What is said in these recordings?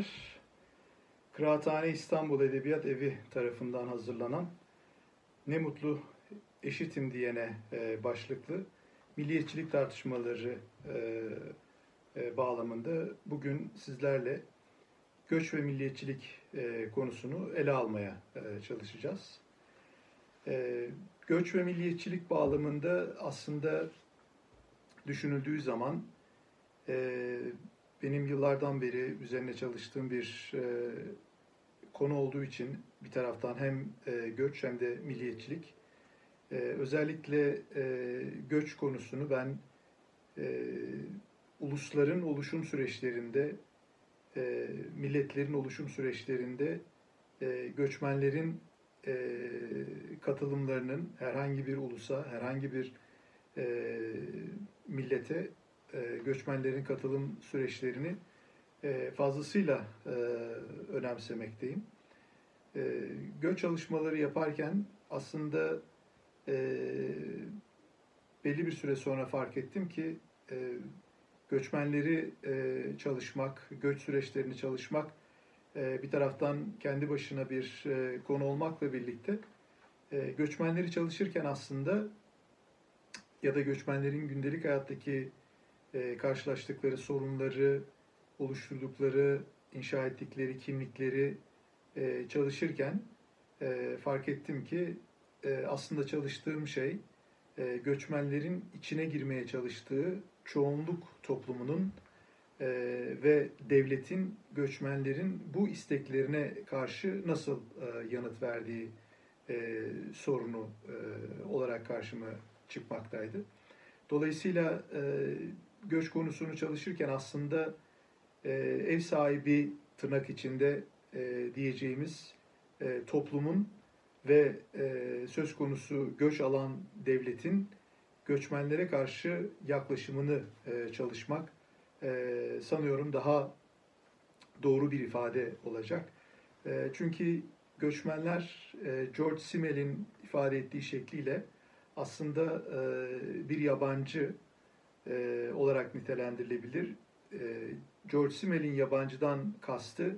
Merhabalar. Kıraathane İstanbul Edebiyat Evi tarafından hazırlanan Ne Mutlu Eşitim diyene e, başlıklı milliyetçilik tartışmaları e, e, bağlamında bugün sizlerle göç ve milliyetçilik konusunu ele almaya çalışacağız. Göç ve milliyetçilik bağlamında aslında düşünüldüğü zaman benim yıllardan beri üzerine çalıştığım bir e, konu olduğu için bir taraftan hem e, göç hem de milliyetçilik. E, özellikle e, göç konusunu ben e, ulusların oluşum süreçlerinde, e, milletlerin oluşum süreçlerinde e, göçmenlerin e, katılımlarının herhangi bir ulusa, herhangi bir e, millete göçmenlerin katılım süreçlerini e, fazlasıyla e, önemsemekteyim. göç çalışmaları yaparken aslında belli bir süre sonra fark ettim ki göçmenleri çalışmak, göç süreçlerini çalışmak bir taraftan kendi başına bir konu olmakla birlikte göçmenleri çalışırken aslında ya da göçmenlerin gündelik hayattaki e, karşılaştıkları sorunları, oluşturdukları, inşa ettikleri kimlikleri e, çalışırken e, fark ettim ki e, aslında çalıştığım şey e, göçmenlerin içine girmeye çalıştığı çoğunluk toplumunun e, ve devletin göçmenlerin bu isteklerine karşı nasıl e, yanıt verdiği e, sorunu e, olarak karşıma çıkmaktaydı. Dolayısıyla e, göç konusunu çalışırken aslında e, ev sahibi tırnak içinde e, diyeceğimiz e, toplumun ve e, söz konusu göç alan devletin göçmenlere karşı yaklaşımını e, çalışmak e, sanıyorum daha doğru bir ifade olacak. E, çünkü göçmenler e, George Simmel'in ifade ettiği şekliyle aslında e, bir yabancı e, olarak nitelendirilebilir. E, George Simmel'in yabancıdan kastı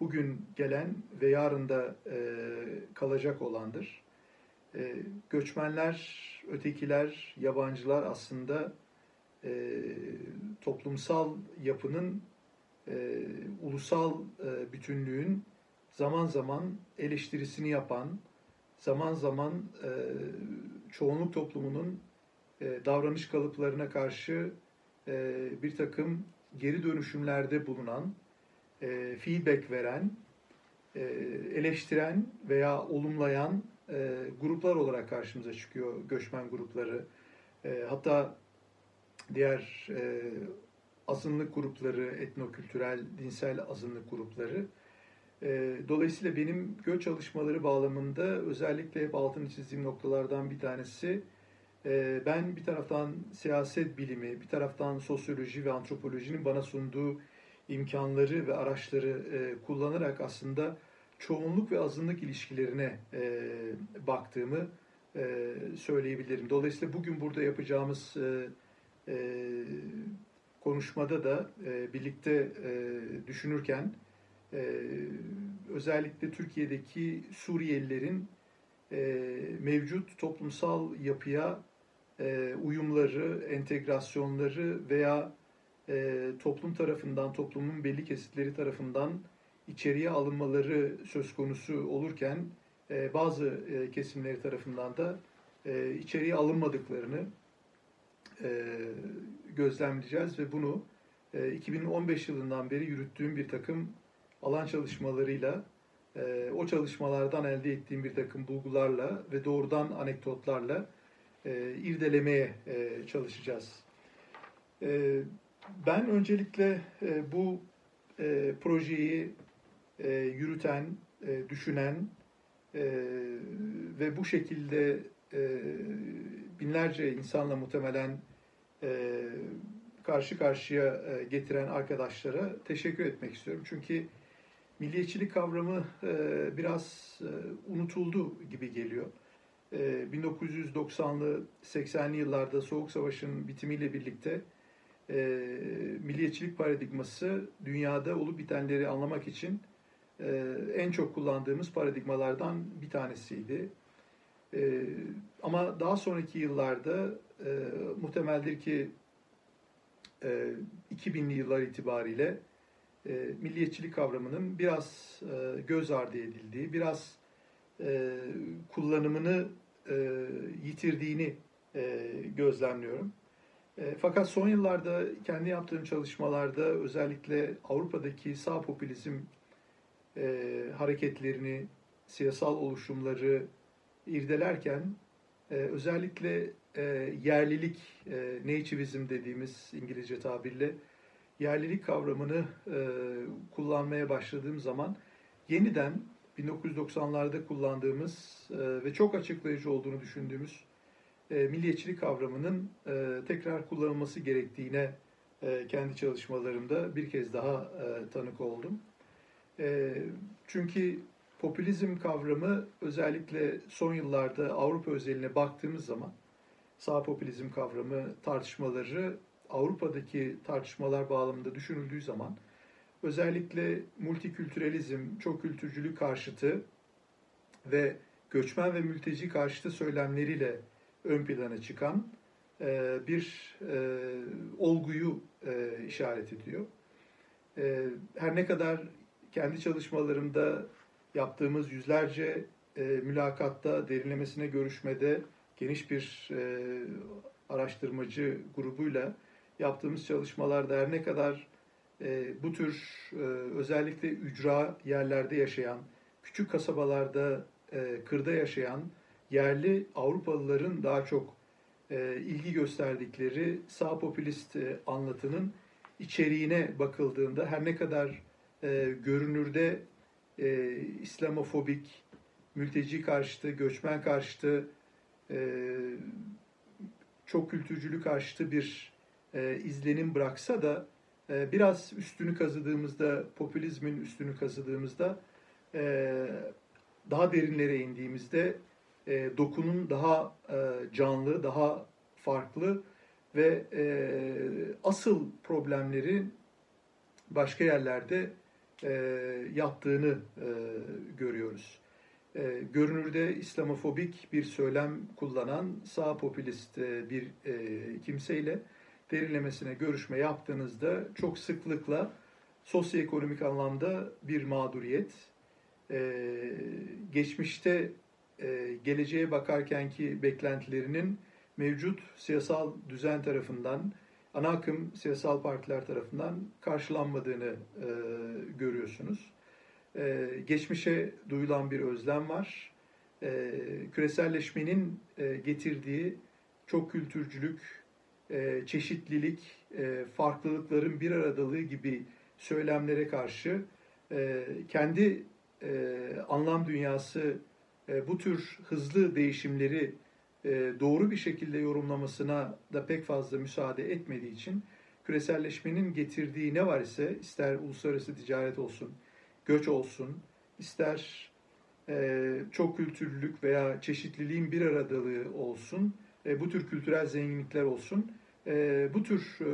bugün gelen ve yarın da e, kalacak olandır. E, göçmenler, ötekiler, yabancılar aslında e, toplumsal yapının, e, ulusal e, bütünlüğün zaman zaman eleştirisini yapan, zaman zaman e, çoğunluk toplumunun davranış kalıplarına karşı e, bir takım geri dönüşümlerde bulunan, e, feedback veren, eleştiren veya olumlayan gruplar olarak karşımıza çıkıyor göçmen grupları. Hatta diğer azınlık grupları, etnokültürel, dinsel azınlık grupları. Dolayısıyla benim göç çalışmaları bağlamında özellikle hep altını çizdiğim noktalardan bir tanesi ben bir taraftan siyaset bilimi, bir taraftan sosyoloji ve antropolojinin bana sunduğu imkanları ve araçları e, kullanarak aslında çoğunluk ve azınlık ilişkilerine e, baktığımı e, söyleyebilirim. Dolayısıyla bugün burada yapacağımız konuşmada da birlikte düşünürken özellikle Türkiye'deki Suriyelilerin mevcut toplumsal yapıya e, uyumları, entegrasyonları veya e, toplum tarafından, toplumun belli kesitleri tarafından içeriye alınmaları söz konusu olurken e, bazı kesimleri tarafından da e, içeriye alınmadıklarını gözlemleyeceğiz ve bunu e, 2015 yılından beri yürüttüğüm bir takım alan çalışmalarıyla e, o çalışmalardan elde ettiğim bir takım bulgularla ve doğrudan anekdotlarla e, irdelemeye e, çalışacağız. E, ben öncelikle e, bu e, projeyi e, yürüten, e, düşünen e, ve bu şekilde e, binlerce insanla muhtemelen e, karşı karşıya e, getiren arkadaşlara teşekkür etmek istiyorum. Çünkü milliyetçilik kavramı e, biraz e, unutuldu gibi geliyor. 1990'lı 80'li yıllarda Soğuk Savaş'ın bitimiyle birlikte milliyetçilik paradigması dünyada olup bitenleri anlamak için en çok kullandığımız paradigmalardan bir tanesiydi. Ama daha sonraki yıllarda muhtemeldir ki 2000'li yıllar itibariyle e, milliyetçilik kavramının biraz e, göz ardı edildiği, biraz e, kullanımını e, yitirdiğini e, gözlemliyorum. E, fakat son yıllarda kendi yaptığım çalışmalarda özellikle Avrupa'daki sağ popülizm e, hareketlerini, siyasal oluşumları irdelerken e, özellikle e, yerlilik, e, nativism dediğimiz İngilizce tabirle yerlilik kavramını e, kullanmaya başladığım zaman yeniden 1990'larda kullandığımız e, ve çok açıklayıcı olduğunu düşündüğümüz e, milliyetçilik kavramının e, tekrar kullanılması gerektiğine e, kendi çalışmalarımda bir kez daha e, tanık oldum. E, çünkü popülizm kavramı özellikle son yıllarda Avrupa özeline baktığımız zaman sağ popülizm kavramı tartışmaları Avrupa'daki tartışmalar bağlamında düşünüldüğü zaman özellikle multikültürelizm, çok kültürcülük karşıtı ve göçmen ve mülteci karşıtı söylemleriyle ön plana çıkan e, bir e, olguyu e, işaret ediyor. Her ne kadar kendi çalışmalarımda yaptığımız yüzlerce mülakatta, derinlemesine görüşmede geniş bir araştırmacı grubuyla yaptığımız çalışmalarda her ne kadar e, bu tür e, özellikle ücra yerlerde yaşayan, küçük kasabalarda, e, kırda yaşayan yerli Avrupalıların daha çok e, ilgi gösterdikleri sağ popülist anlatının içeriğine bakıldığında her ne kadar görünürde İslamofobik, mülteci karşıtı, göçmen karşıtı, çok kültürcülük karşıtı bir izlenim bıraksa da biraz üstünü kazıdığımızda, popülizmin üstünü kazıdığımızda e, daha derinlere indiğimizde e, dokunun daha e, canlı, daha farklı ve asıl problemlerin başka yerlerde yattığını görüyoruz. Görünürde İslamofobik bir söylem kullanan sağ popülist bir kimseyle derinlemesine görüşme yaptığınızda çok sıklıkla sosyoekonomik anlamda bir mağduriyet, ee, geçmişte e, geleceğe bakarken ki beklentilerinin mevcut siyasal düzen tarafından, ana akım siyasal partiler tarafından karşılanmadığını e, görüyorsunuz. E, geçmişe duyulan bir özlem var. E, küreselleşmenin e, getirdiği çok kültürcülük, e, çeşitlilik, e, farklılıkların bir aradalığı gibi söylemlere karşı e, kendi anlam dünyası bu tür hızlı değişimleri doğru bir şekilde yorumlamasına da pek fazla müsaade etmediği için küreselleşmenin getirdiği ne var ise ister uluslararası ticaret olsun, göç olsun, ister çok kültürlülük veya çeşitliliğin bir aradalığı olsun, bu tür kültürel zenginlikler olsun, e, bu tür e,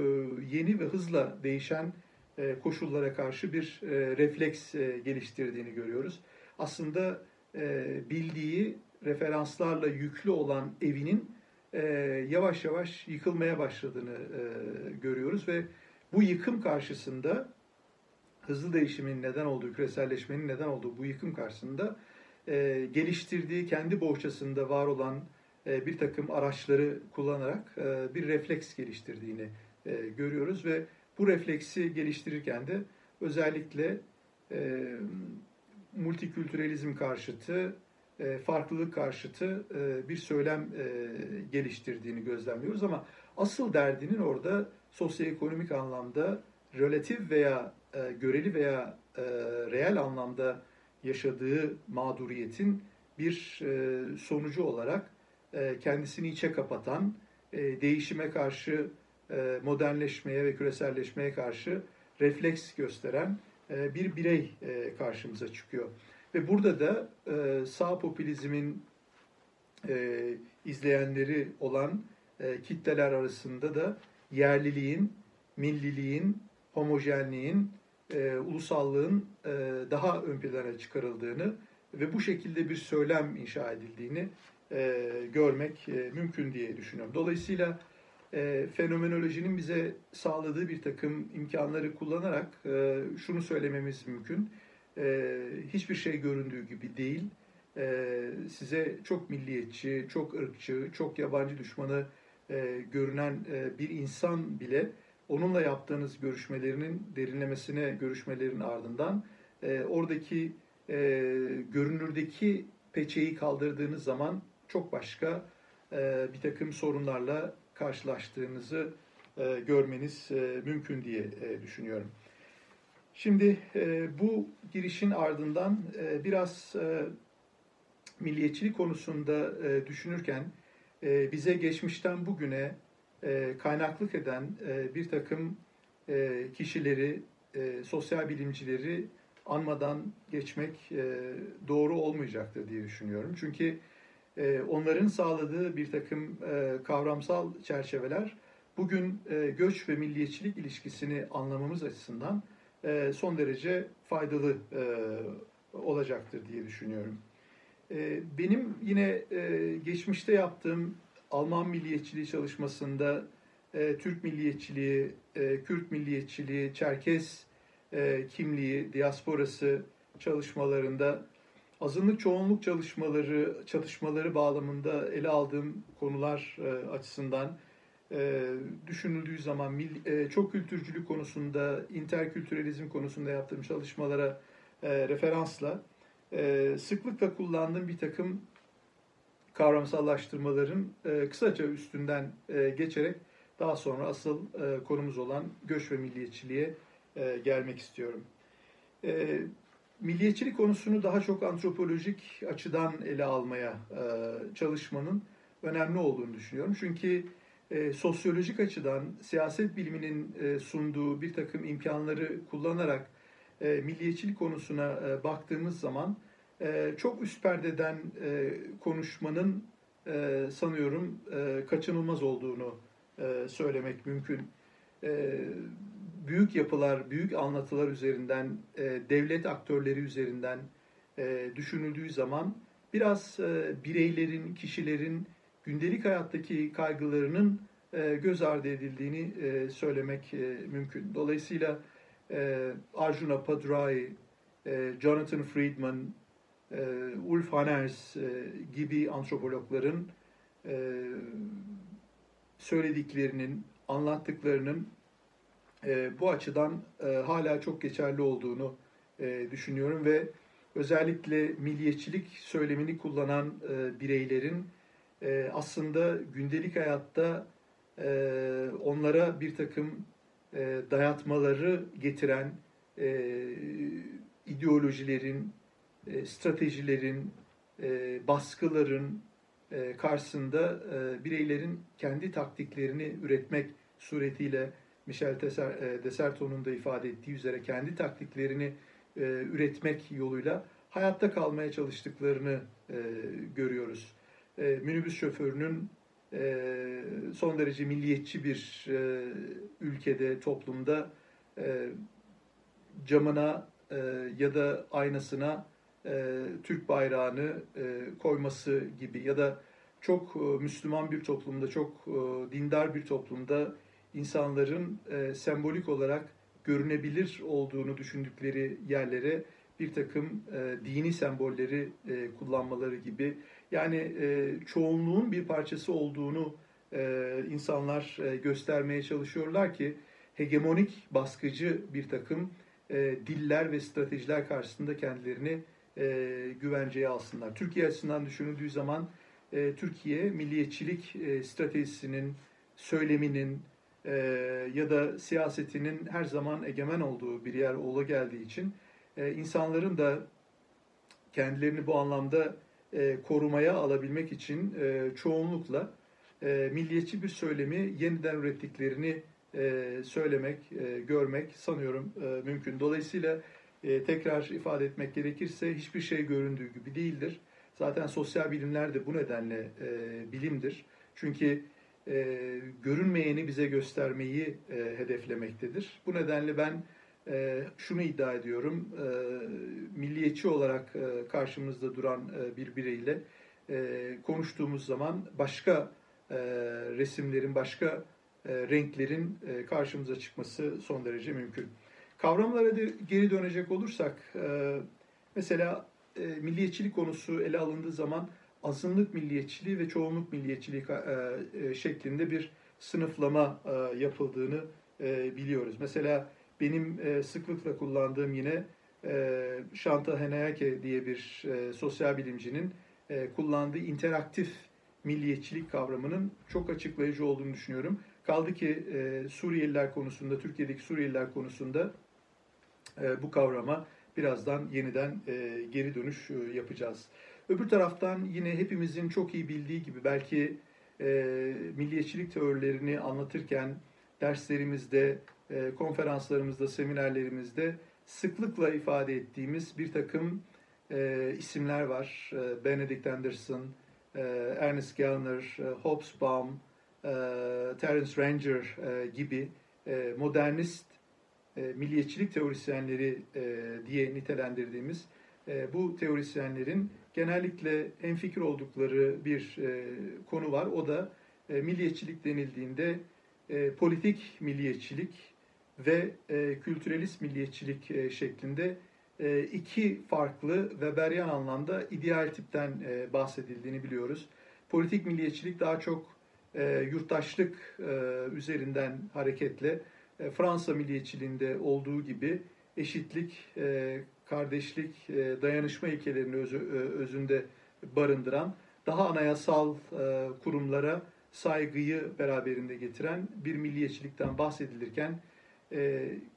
yeni ve hızla değişen e, koşullara karşı bir e, refleks e, geliştirdiğini görüyoruz. Aslında e, bildiği referanslarla yüklü olan evinin e, yavaş yavaş yıkılmaya başladığını e, görüyoruz ve bu yıkım karşısında hızlı değişimin neden olduğu, küreselleşmenin neden olduğu bu yıkım karşısında e, geliştirdiği kendi bohçasında var olan e, bir takım araçları kullanarak e, bir refleks geliştirdiğini e, görüyoruz ve bu refleksi geliştirirken de özellikle multikültürelizm karşıtı e, farklılık karşıtı e, bir söylem e, geliştirdiğini gözlemliyoruz. Ama asıl derdinin orada sosyoekonomik anlamda relatif veya e, göreli veya e, reel anlamda yaşadığı mağduriyetin bir e, sonucu olarak e, kendisini içe kapatan, e, değişime karşı, e, modernleşmeye ve küreselleşmeye karşı refleks gösteren bir birey karşımıza çıkıyor. Ve burada da sağ popülizmin izleyenleri olan kitleler arasında da yerliliğin, milliliğin, homojenliğin, ulusallığın daha ön plana çıkarıldığını ve bu şekilde bir söylem inşa edildiğini e, görmek e, mümkün diye düşünüyorum. Dolayısıyla e, fenomenolojinin bize sağladığı bir takım imkanları kullanarak e, şunu söylememiz mümkün. E, hiçbir şey göründüğü gibi değil. E, size çok milliyetçi, çok ırkçı, çok yabancı düşmanı e, görünen e, bir insan bile onunla yaptığınız görüşmelerinin derinlemesine görüşmelerin ardından e, oradaki e, görünürdeki peçeyi kaldırdığınız zaman çok başka e, bir takım sorunlarla karşılaştığınızı e, görmeniz e, mümkün diye e, düşünüyorum. Şimdi e, bu girişin ardından e, biraz e, milliyetçilik konusunda e, düşünürken e, bize geçmişten bugüne e, kaynaklık eden e, bir takım e, kişileri, e, sosyal bilimcileri anmadan geçmek e, doğru olmayacaktır diye düşünüyorum. Çünkü onların sağladığı bir takım e, kavramsal çerçeveler bugün e, göç ve milliyetçilik ilişkisini anlamamız açısından e, son derece faydalı olacaktır diye düşünüyorum. Benim yine geçmişte yaptığım Alman milliyetçiliği çalışmasında Türk milliyetçiliği, Kürt milliyetçiliği, Çerkes kimliği, diasporası çalışmalarında azınlık çoğunluk çalışmaları çalışmaları bağlamında ele aldığım konular e, açısından e, düşünüldüğü zaman mil, e, çok kültürcülük konusunda, interkültürelizm konusunda yaptığım çalışmalara e, referansla e, sıklıkla kullandığım bir takım kavramsallaştırmaların e, kısaca üstünden e, geçerek daha sonra asıl e, konumuz olan göç ve milliyetçiliğe e, gelmek istiyorum. E, milliyetçilik konusunu daha çok antropolojik açıdan ele almaya e, çalışmanın önemli olduğunu düşünüyorum. Çünkü e, sosyolojik açıdan siyaset biliminin e, sunduğu bir takım imkanları kullanarak e, milliyetçilik konusuna e, baktığımız zaman e, çok üst perdeden e, konuşmanın e, sanıyorum e, kaçınılmaz olduğunu e, söylemek mümkün. E, büyük yapılar, büyük anlatılar üzerinden, e, devlet aktörleri üzerinden e, düşünüldüğü zaman biraz e, bireylerin, kişilerin gündelik hayattaki kaygılarının e, göz ardı edildiğini e, söylemek e, mümkün. Dolayısıyla e, Arjuna Padrai, e, Jonathan Friedman, e, Ulf Hanners e, gibi antropologların e, söylediklerinin, anlattıklarının e, bu açıdan e, hala çok geçerli olduğunu e, düşünüyorum ve özellikle milliyetçilik söylemini kullanan e, bireylerin e, aslında gündelik hayatta e, onlara bir takım e, dayatmaları getiren e, ideolojilerin, e, stratejilerin, e, baskıların e, karşısında e, bireylerin kendi taktiklerini üretmek suretiyle Michel Deserton'un da ifade ettiği üzere kendi taktiklerini e, üretmek yoluyla hayatta kalmaya çalıştıklarını e, görüyoruz. E, minibüs şoförünün e, son derece milliyetçi bir e, ülkede, toplumda e, camına e, ya da aynasına e, Türk bayrağını e, koyması gibi ya da çok e, Müslüman bir toplumda, çok e, dindar bir toplumda insanların e, sembolik olarak görünebilir olduğunu düşündükleri yerlere bir takım e, dini sembolleri e, kullanmaları gibi yani e, çoğunluğun bir parçası olduğunu e, insanlar e, göstermeye çalışıyorlar ki hegemonik baskıcı bir takım e, diller ve stratejiler karşısında kendilerini e, güvenceye alsınlar. Türkiye açısından düşünüldüğü zaman e, Türkiye milliyetçilik e, stratejisinin, söyleminin e, ya da siyasetinin her zaman egemen olduğu bir yer ola geldiği için e, insanların da kendilerini bu anlamda e, korumaya alabilmek için e, çoğunlukla e, milliyetçi bir söylemi yeniden ürettiklerini e, söylemek, e, görmek sanıyorum e, mümkün. Dolayısıyla e, tekrar ifade etmek gerekirse hiçbir şey göründüğü gibi değildir. Zaten sosyal bilimler de bu nedenle e, bilimdir. Çünkü e, görünmeyeni bize göstermeyi e, hedeflemektedir. Bu nedenle ben e, şunu iddia ediyorum, e, milliyetçi olarak e, karşımızda duran e, bir bireyle e, konuştuğumuz zaman başka e, resimlerin, başka e, renklerin e, karşımıza çıkması son derece mümkün. Kavramlara da geri dönecek olursak, e, mesela e, milliyetçilik konusu ele alındığı zaman azınlık milliyetçiliği ve çoğunluk milliyetçiliği e, e, şeklinde bir sınıflama e, yapıldığını biliyoruz. Mesela benim sıklıkla kullandığım yine Shanta Henayake diye bir sosyal bilimcinin kullandığı interaktif milliyetçilik kavramının çok açıklayıcı olduğunu düşünüyorum. Kaldı ki Suriyeliler konusunda, Türkiye'deki Suriyeliler konusunda bu kavrama birazdan yeniden geri dönüş yapacağız. Öbür taraftan yine hepimizin çok iyi bildiği gibi belki e, milliyetçilik teorilerini anlatırken derslerimizde, e, konferanslarımızda, seminerlerimizde sıklıkla ifade ettiğimiz bir takım e, isimler var. E, Benedict Anderson, e, Ernest Gellner, e, Hobsbawm, e, Terence Ranger e, gibi e, modernist e, milliyetçilik teorisyenleri e, diye nitelendirdiğimiz e, bu teorisyenlerin genellikle enfikir oldukları bir e, konu var. O da e, milliyetçilik denildiğinde e, politik milliyetçilik ve e, kültürelist milliyetçilik e, şeklinde e, iki farklı Weberian anlamda ideal tipten e, bahsedildiğini biliyoruz. Politik milliyetçilik daha çok e, yurttaşlık e, üzerinden hareketle e, Fransa milliyetçiliğinde olduğu gibi eşitlik, e, kardeşlik, e, dayanışma ilkelerini e, özünde barındıran, daha anayasal e, kurumlara saygıyı beraberinde getiren bir milliyetçilikten bahsedilirken,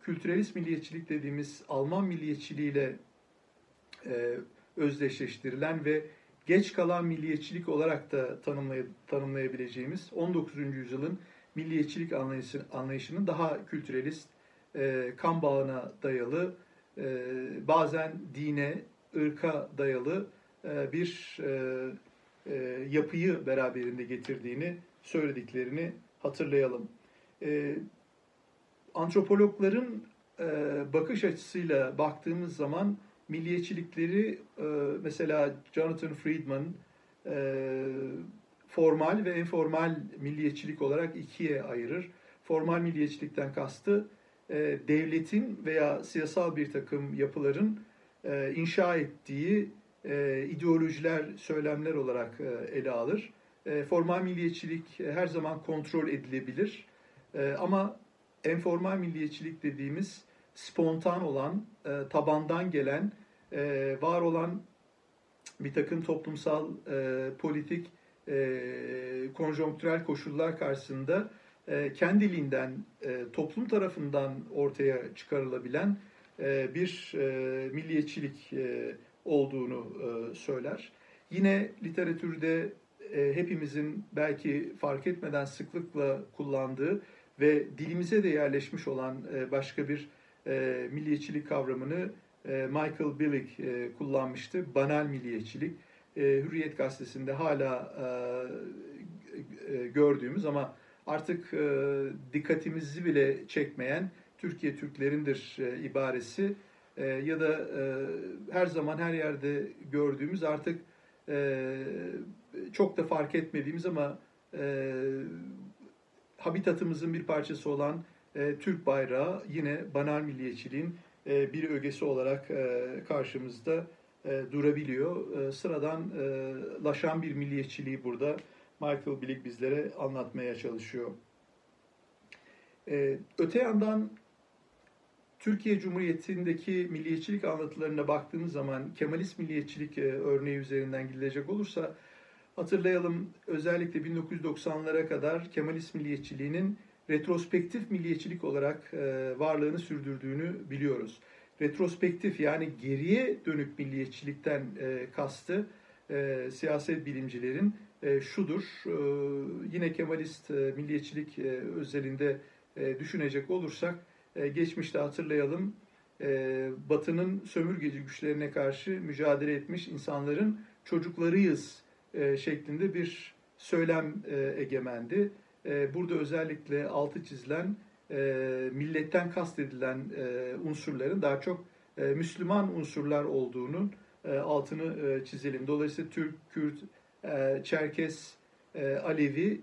kültürelist milliyetçilik dediğimiz Alman milliyetçiliğiyle özdeşleştirilen ve geç kalan milliyetçilik olarak da tanımlay tanımlayabileceğimiz 19. yüzyılın milliyetçilik anlayışı, anlayışının daha kültürelist, kan bağına dayalı, e, bazen dine, ırka dayalı e, bir e, e, yapıyı beraberinde getirdiğini söylediklerini hatırlayalım. E, antropologların e, bakış açısıyla baktığımız zaman milliyetçilikleri e, mesela Jonathan Friedman e, formal ve informal milliyetçilik olarak ikiye ayırır. Formal milliyetçilikten kastı e, devletin veya siyasal bir takım yapıların e, inşa ettiği e, ideolojiler, söylemler olarak e, ele alır. E, formal milliyetçilik her zaman kontrol edilebilir. E, ama enformal milliyetçilik dediğimiz spontan olan, e, tabandan gelen, e, var olan bir takım toplumsal, e, politik, e, konjonktürel koşullar karşısında e, kendiliğinden e, toplum tarafından ortaya çıkarılabilen e, bir e, milliyetçilik e, olduğunu e, söyler. Yine literatürde e, hepimizin belki fark etmeden sıklıkla kullandığı ve dilimize de yerleşmiş olan e, başka bir e, milliyetçilik kavramını e, Michael Billig e, kullanmıştı. Banal milliyetçilik. E, Hürriyet gazetesinde hala e, e, gördüğümüz ama artık e, dikkatimizi bile çekmeyen Türkiye Türklerindir e, ibaresi e, ya da e, her zaman her yerde gördüğümüz artık e, çok da fark etmediğimiz ama e, habitatımızın bir parçası olan e, Türk bayrağı yine banal milliyetçiliğin e, bir ögesi olarak e, karşımızda e, durabiliyor. E, sıradan e, laşan bir milliyetçiliği burada Michael Billig bizlere anlatmaya çalışıyor. E, öte yandan Türkiye Cumhuriyeti'ndeki milliyetçilik anlatılarına baktığımız zaman Kemalist milliyetçilik e, örneği üzerinden gidilecek olursa hatırlayalım özellikle 1990'lara kadar Kemalist milliyetçiliğinin retrospektif milliyetçilik olarak e, varlığını sürdürdüğünü biliyoruz. Retrospektif yani geriye dönük milliyetçilikten e, kastı siyaset bilimcilerin şudur. Yine Kemalist milliyetçilik özelinde düşünecek olursak e, geçmişte hatırlayalım e, Batı'nın sömürgeci güçlerine karşı mücadele etmiş insanların çocuklarıyız e, şeklinde bir söylem egemendi. Burada özellikle altı çizilen milletten kastedilen unsurların daha çok Müslüman unsurlar olduğunun altını çizelim. Dolayısıyla Türk, Kürt, Çerkes, Alevi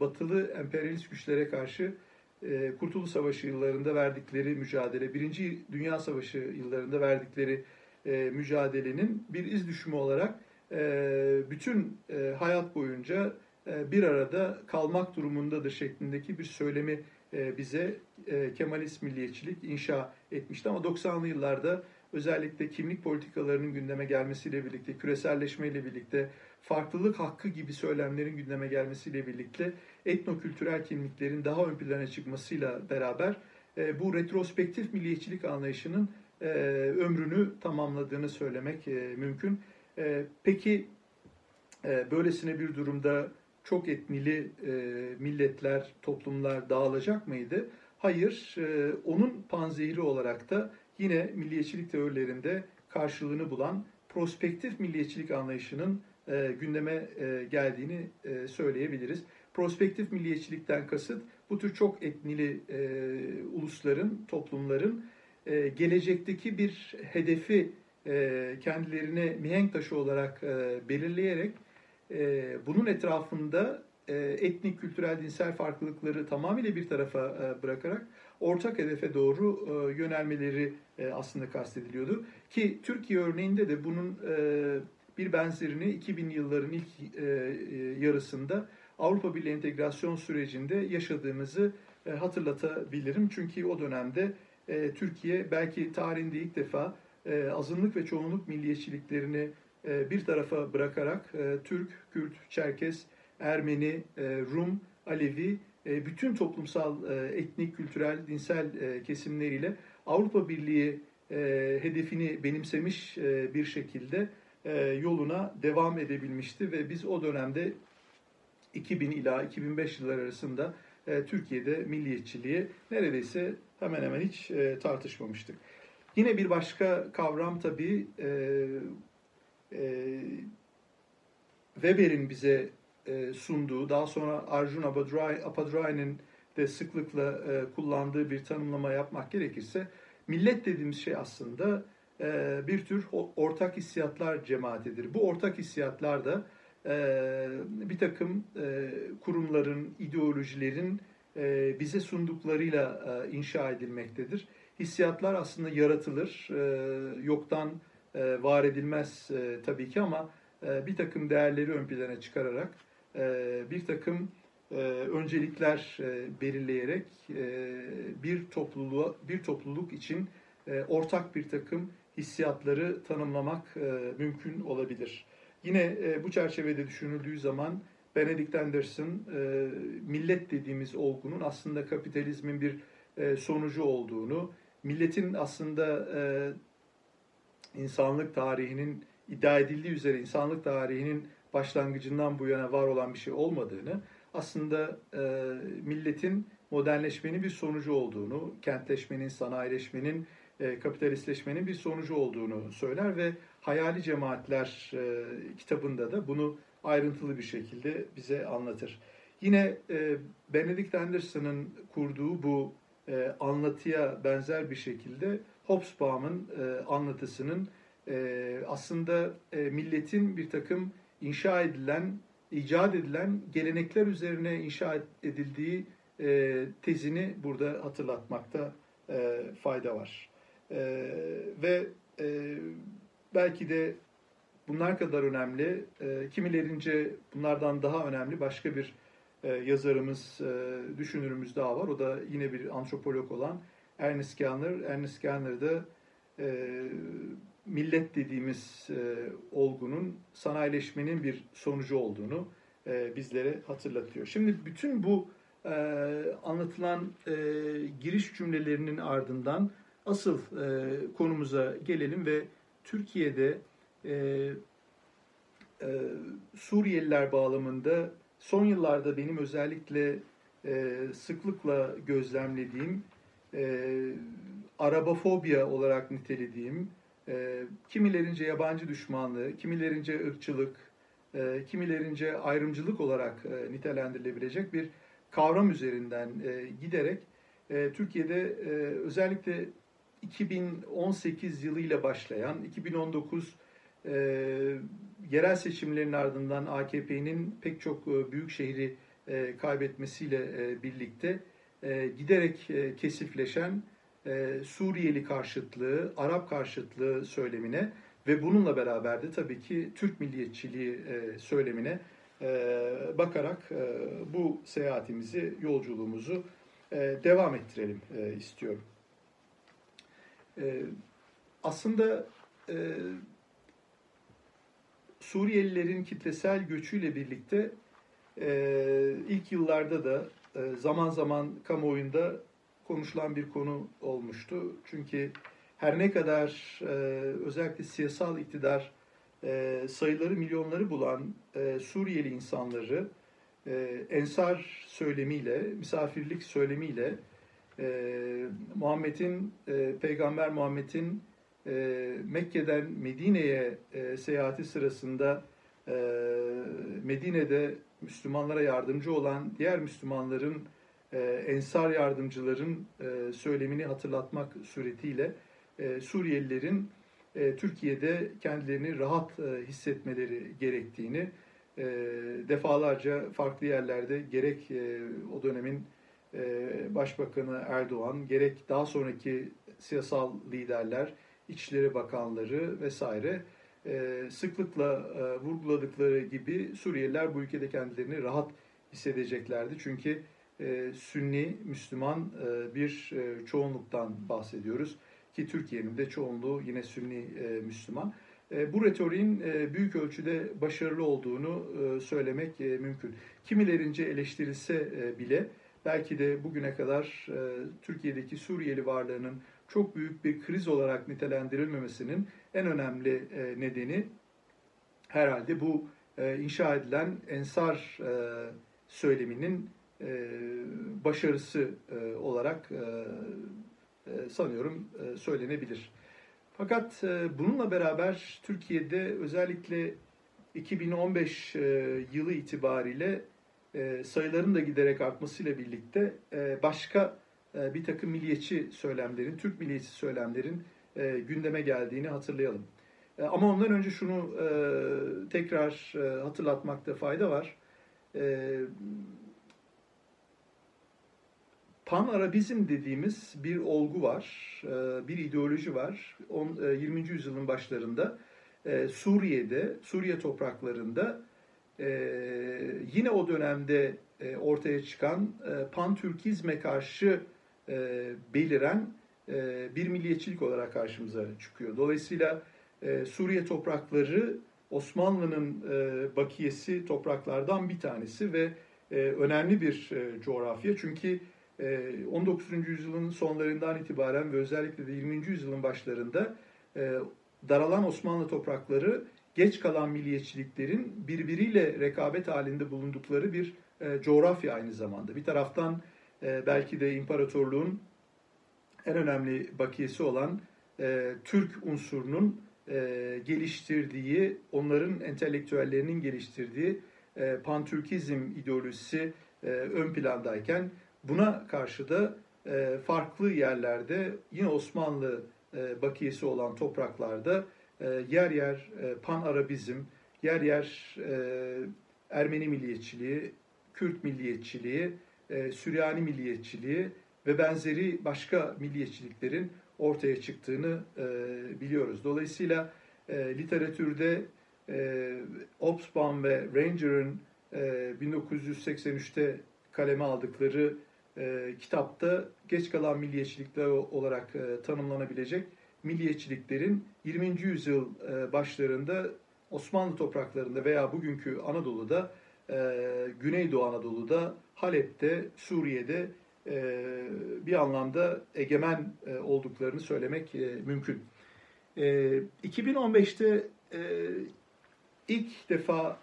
batılı emperyalist güçlere karşı e, Kurtuluş Savaşı yıllarında verdikleri mücadele, Birinci Dünya Savaşı yıllarında verdikleri e, mücadelenin bir iz düşümü olarak e, bütün e, hayat boyunca e, bir arada kalmak durumundadır şeklindeki bir söylemi e, bize e, Kemalist milliyetçilik inşa etmişti. Ama 90'lı yıllarda özellikle kimlik politikalarının gündeme gelmesiyle birlikte, küreselleşmeyle birlikte, farklılık hakkı gibi söylemlerin gündeme gelmesiyle birlikte etnokültürel kimliklerin daha ön plana çıkmasıyla beraber e, bu retrospektif milliyetçilik anlayışının e, ömrünü tamamladığını söylemek e, mümkün. E, peki e, böylesine bir durumda çok etnili e, milletler, toplumlar dağılacak mıydı? Hayır, e, onun panzehiri olarak da yine milliyetçilik teorilerinde karşılığını bulan prospektif milliyetçilik anlayışının e, gündeme e, geldiğini e, söyleyebiliriz. Prospektif milliyetçilikten kasıt bu tür çok etnili e, ulusların, toplumların e, gelecekteki bir hedefi e, kendilerine mihenk taşı olarak e, belirleyerek e, bunun etrafında e, etnik, kültürel, dinsel farklılıkları tamamıyla bir tarafa e, bırakarak ortak hedefe doğru e, yönelmeleri e, aslında kastediliyordu. Ki Türkiye örneğinde de bunun e, bir benzerini 2000 yılların ilk e, e, yarısında Avrupa Birliği entegrasyon sürecinde yaşadığımızı e, hatırlatabilirim. Çünkü o dönemde e, Türkiye belki tarihinde ilk defa e, azınlık ve çoğunluk milliyetçiliklerini e, bir tarafa bırakarak e, Türk, Kürt, Çerkes, Ermeni, e, Rum, Alevi e, bütün toplumsal, e, etnik, kültürel, dinsel e, kesimleriyle Avrupa Birliği e, hedefini benimsemiş e, bir şekilde yoluna devam edebilmişti ve biz o dönemde 2000 ila 2005 yıllar arasında e, Türkiye'de milliyetçiliği neredeyse hemen hemen hiç e, tartışmamıştık. Yine bir başka kavram tabii Weber'in bize sunduğu, daha sonra Arjun Apadrai'nin de sıklıkla kullandığı bir tanımlama yapmak gerekirse millet dediğimiz şey aslında e, bir tür ortak hissiyatlar cemaatidir. Bu ortak hissiyatlar da e, bir takım e, kurumların, ideolojilerin bize sunduklarıyla inşa edilmektedir. Hissiyatlar aslında yaratılır, yoktan var edilmez tabii ki ama bir takım değerleri ön plana çıkararak bir takım öncelikler belirleyerek bir topluluğa bir topluluk için ortak bir takım hissiyatları tanımlamak e, mümkün olabilir. Yine e, bu çerçevede düşünüldüğü zaman Benedict Anderson e, millet dediğimiz olgunun aslında kapitalizmin bir sonucu olduğunu, milletin aslında insanlık tarihinin iddia edildiği üzere insanlık tarihinin başlangıcından bu yana var olan bir şey olmadığını, aslında milletin modernleşmenin bir sonucu olduğunu, kentleşmenin, sanayileşmenin, kapitalistleşmenin bir sonucu olduğunu söyler ve Hayali Cemaatler e, kitabında da bunu ayrıntılı bir şekilde bize anlatır. Yine e, Benedict Anderson'ın kurduğu bu anlatıya benzer bir şekilde Hobsbawm'ın anlatısının aslında milletin bir takım inşa edilen, icat edilen gelenekler üzerine inşa edildiği tezini burada hatırlatmakta fayda var. E, ve e, belki de bunlar kadar önemli, e, kimilerince bunlardan daha önemli başka bir e, yazarımız, e, düşünürümüz daha var. O da yine bir antropolog olan Ernest Gellner. Ernest Gellner da e, millet dediğimiz e, olgunun sanayileşmenin bir sonucu olduğunu e, bizlere hatırlatıyor. Şimdi bütün bu e, anlatılan e, giriş cümlelerinin ardından asıl e, konumuza gelelim ve Türkiye'de e, e, Suriyeliler bağlamında son yıllarda benim özellikle e, sıklıkla gözlemlediğim e, arabafobya olarak nitelediğim e, kimilerince yabancı düşmanlığı, kimilerince ırkçılık, e, kimilerince ayrımcılık olarak e, nitelendirilebilecek bir kavram üzerinden e, giderek e, Türkiye'de e, özellikle 2018 yılıyla başlayan 2019 e, yerel seçimlerin ardından AKP'nin pek çok e, büyük şehri e, kaybetmesiyle e, birlikte e, giderek e, kesifleşen e, Suriyeli karşıtlığı, Arap karşıtlığı söylemine ve bununla beraber de tabii ki Türk milliyetçiliği e, söylemine e, bakarak e, bu seyahatimizi, yolculuğumuzu e, devam ettirelim e, istiyorum. E, aslında e, Suriyelilerin kitlesel göçüyle birlikte e, ilk yıllarda da e, zaman zaman kamuoyunda konuşulan bir konu olmuştu. Çünkü her ne kadar e, özellikle siyasal iktidar e, sayıları milyonları bulan e, Suriyeli insanları e, ensar söylemiyle, misafirlik söylemiyle e, Muhammed'in, e, Peygamber Muhammed'in e, Mekke'den Medine'ye e, seyahati sırasında e, Medine'de Müslümanlara yardımcı olan diğer Müslümanların e, ensar yardımcıların e, söylemini hatırlatmak suretiyle e, Suriyelilerin e, Türkiye'de kendilerini rahat e, hissetmeleri gerektiğini e, defalarca farklı yerlerde gerek e, o dönemin Başbakanı Erdoğan gerek daha sonraki siyasal liderler, İçişleri Bakanları vesaire e, sıklıkla e, vurguladıkları gibi Suriyeliler bu ülkede kendilerini rahat hissedeceklerdi. Çünkü e, Sünni, Müslüman e, bir e, çoğunluktan bahsediyoruz. Ki Türkiye'nin de çoğunluğu yine Sünni e, Müslüman. E, bu retoriğin e, büyük ölçüde başarılı olduğunu e, söylemek e, mümkün. Kimilerince eleştirilse e, bile belki de bugüne kadar e, Türkiye'deki Suriyeli varlığının çok büyük bir kriz olarak nitelendirilmemesinin en önemli e, nedeni herhalde bu e, inşa edilen ensar e, söyleminin e, başarısı e, olarak e, e, sanıyorum e, söylenebilir. Fakat e, bununla beraber Türkiye'de özellikle 2015 e, yılı itibariyle e, sayıların da giderek artmasıyla birlikte e, başka e, bir takım milliyetçi söylemlerin, Türk milliyetçi söylemlerin gündeme geldiğini hatırlayalım. Ama ondan önce şunu tekrar hatırlatmakta fayda var. E, Pan-Arabizm dediğimiz bir olgu var, bir ideoloji var. 20. E, yüzyılın başlarında Suriye'de, Suriye topraklarında yine o dönemde ortaya çıkan pan-Türkizme karşı beliren bir milliyetçilik olarak karşımıza çıkıyor. Dolayısıyla Suriye toprakları Osmanlı'nın bakiyesi topraklardan bir tanesi ve önemli bir coğrafya. Çünkü 19. Ee, yüzyılın sonlarından itibaren ve özellikle de 20. yüzyılın başlarında e, daralan Osmanlı toprakları geç kalan milliyetçiliklerin birbiriyle rekabet halinde bulundukları bir e, coğrafya aynı zamanda. Bir taraftan e, belki de imparatorluğun en önemli bakiyesi olan Türk unsurunun geliştirdiği, onların entelektüellerinin geliştirdiği pantürkizm ideolojisi ön plandayken Buna karşı da e, farklı yerlerde yine Osmanlı e, bakiyesi olan topraklarda e, yer yer pan-Arabizm, yer yer Ermeni milliyetçiliği, Kürt milliyetçiliği, Süryani milliyetçiliği ve benzeri başka milliyetçiliklerin ortaya çıktığını biliyoruz. Dolayısıyla literatürde Hobsbawm ve Ranger'ın 1983'te kaleme aldıkları e, kitapta geç kalan milliyetçilikler olarak e, tanımlanabilecek milliyetçiliklerin 20. yüzyıl e, başlarında Osmanlı topraklarında veya bugünkü Anadolu'da, e, Güneydoğu Anadolu'da, Halep'te, Suriye'de e, bir anlamda egemen olduklarını söylemek mümkün. E, 2015'te e, ilk defa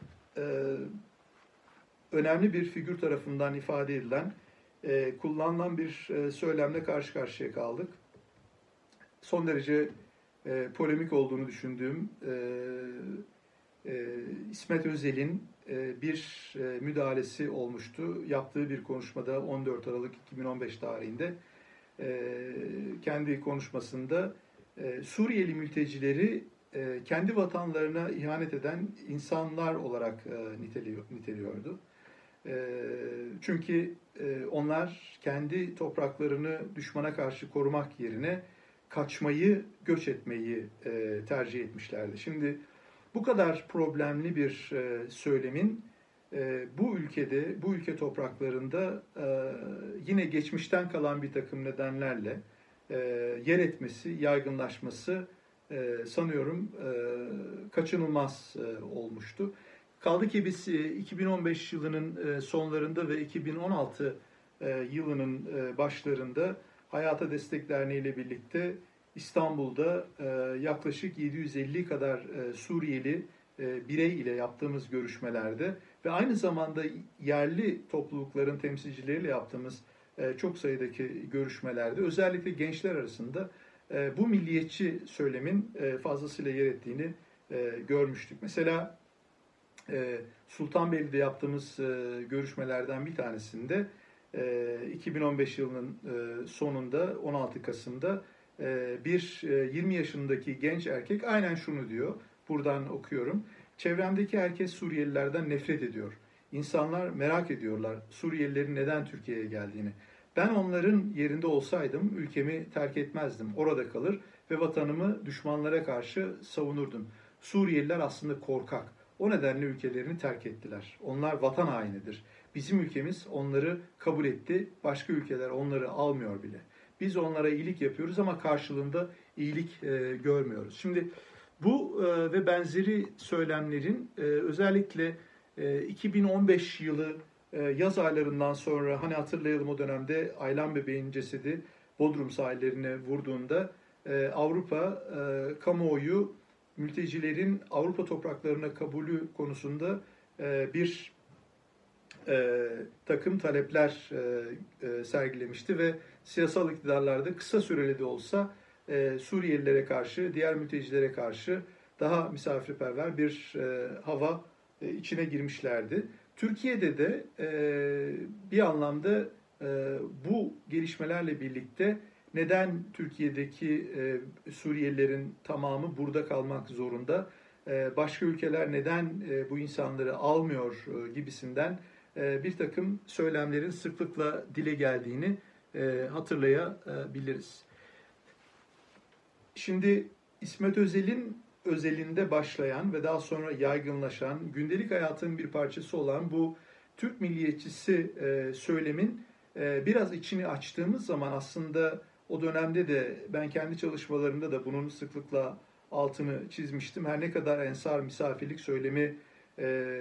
önemli bir figür tarafından ifade edilen, kullanılan bir söylemle karşı karşıya kaldık. Son derece e, polemik olduğunu düşündüğüm e, e, İsmet Özel'in e, bir e, müdahalesi olmuştu. Yaptığı bir konuşmada 14 Aralık 2015 tarihinde e, kendi konuşmasında e, Suriyeli mültecileri e, kendi vatanlarına ihanet eden insanlar olarak e, niteliyor, niteliyordu. E, çünkü e, onlar kendi topraklarını düşmana karşı korumak yerine kaçmayı, göç etmeyi e, tercih etmişlerdi. Şimdi bu kadar problemli bir e, söylemin e, bu ülkede, bu ülke topraklarında e, yine geçmişten kalan bir takım nedenlerle e, yer etmesi, yaygınlaşması e, sanıyorum e, kaçınılmaz e, olmuştu. Kaldı ki biz e, 2015 yılının e, sonlarında ve 2016 e, yılının e, başlarında Hayata Destek Derneği ile birlikte İstanbul'da e, yaklaşık 750 kadar e, Suriyeli e, birey ile yaptığımız görüşmelerde ve aynı zamanda yerli toplulukların temsilcileriyle yaptığımız çok sayıdaki görüşmelerde özellikle gençler arasında bu milliyetçi söylemin fazlasıyla yer ettiğini görmüştük. Mesela Sultanbeyli'de yaptığımız görüşmelerden bir tanesinde 2015 yılının e, sonunda 16 Kasım'da e, bir e, 20 yaşındaki genç erkek aynen şunu diyor. Buradan okuyorum. Çevremdeki herkes Suriyelilerden nefret ediyor. İnsanlar merak ediyorlar Suriyelilerin neden Türkiye'ye geldiğini. Ben onların yerinde olsaydım ülkemi terk etmezdim. Orada kalır ve vatanımı düşmanlara karşı savunurdum. Suriyeliler aslında korkak. O nedenle ülkelerini terk ettiler. Onlar vatan hainidir. Bizim ülkemiz onları kabul etti. Başka ülkeler onları almıyor bile. Biz onlara iyilik yapıyoruz ama karşılığında iyilik e, görmüyoruz. Şimdi bu e, ve benzeri söylemlerin e, özellikle e, 2015 yılı e, yaz aylarından sonra hani hatırlayalım o dönemde Aylan bebeğin cesedi Bodrum sahillerine vurduğunda e, Avrupa e, kamuoyu mültecilerin Avrupa topraklarına kabulü konusunda e, bir e, takım talepler e, e, sergilemişti ve siyasal iktidarlarda kısa süreli de olsa e, Suriyelilere karşı, diğer mültecilere karşı daha misafirperver bir e, hava e, içine girmişlerdi. Türkiye'de de e, bir anlamda e, bu gelişmelerle birlikte neden Türkiye'deki e, Suriyelilerin tamamı burada kalmak zorunda, e, başka ülkeler neden e, bu insanları almıyor e, gibisinden bir takım söylemlerin sıklıkla dile geldiğini e, hatırlayabiliriz. Şimdi İsmet Özel'in özelinde başlayan ve daha sonra yaygınlaşan, gündelik hayatın bir parçası olan bu Türk milliyetçisi e, söylemin biraz içini açtığımız zaman aslında o dönemde de ben kendi çalışmalarımda da bunun sıklıkla altını çizmiştim. Her ne kadar ensar misafirlik söylemi e,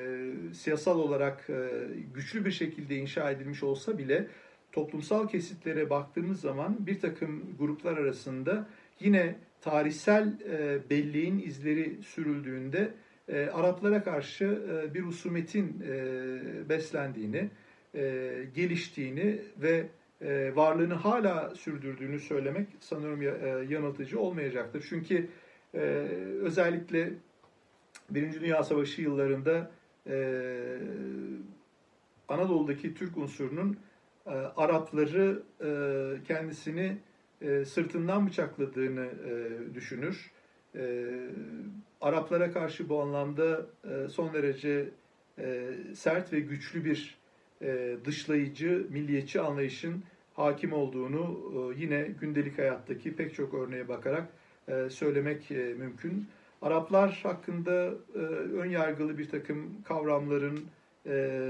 siyasal olarak e, güçlü bir şekilde inşa edilmiş olsa bile toplumsal kesitlere baktığımız zaman bir takım gruplar arasında yine tarihsel e, belleğin izleri sürüldüğünde e, Araplara karşı e, bir husumetin e, beslendiğini, e, geliştiğini ve e, varlığını hala sürdürdüğünü söylemek sanırım e, yanıltıcı olmayacaktır. Çünkü e, özellikle Birinci Dünya Savaşı yıllarında e, Anadolu'daki Türk unsurunun e, Arapları e, kendisini e, sırtından bıçakladığını e, düşünür. E, Araplara karşı bu anlamda e, son derece e, sert ve güçlü bir e, dışlayıcı, milliyetçi anlayışın hakim olduğunu e, yine gündelik hayattaki pek çok örneğe bakarak e, söylemek e, mümkün. Araplar hakkında e, ön yargılı bir takım kavramların e,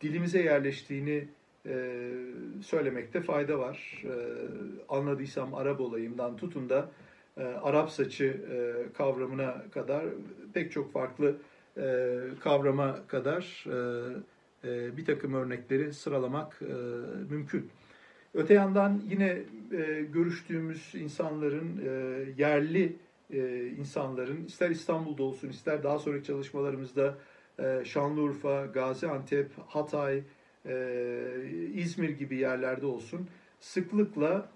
dilimize yerleştiğini söylemekte fayda var. Anladıysam Arap olayımdan tutun da Arap saçı kavramına kadar pek çok farklı kavrama kadar bir takım örnekleri sıralamak mümkün. Öte yandan yine görüştüğümüz insanların yerli insanların ister İstanbul'da olsun ister daha sonraki çalışmalarımızda Şanlıurfa, Gaziantep, Hatay, İzmir gibi yerlerde olsun sıklıkla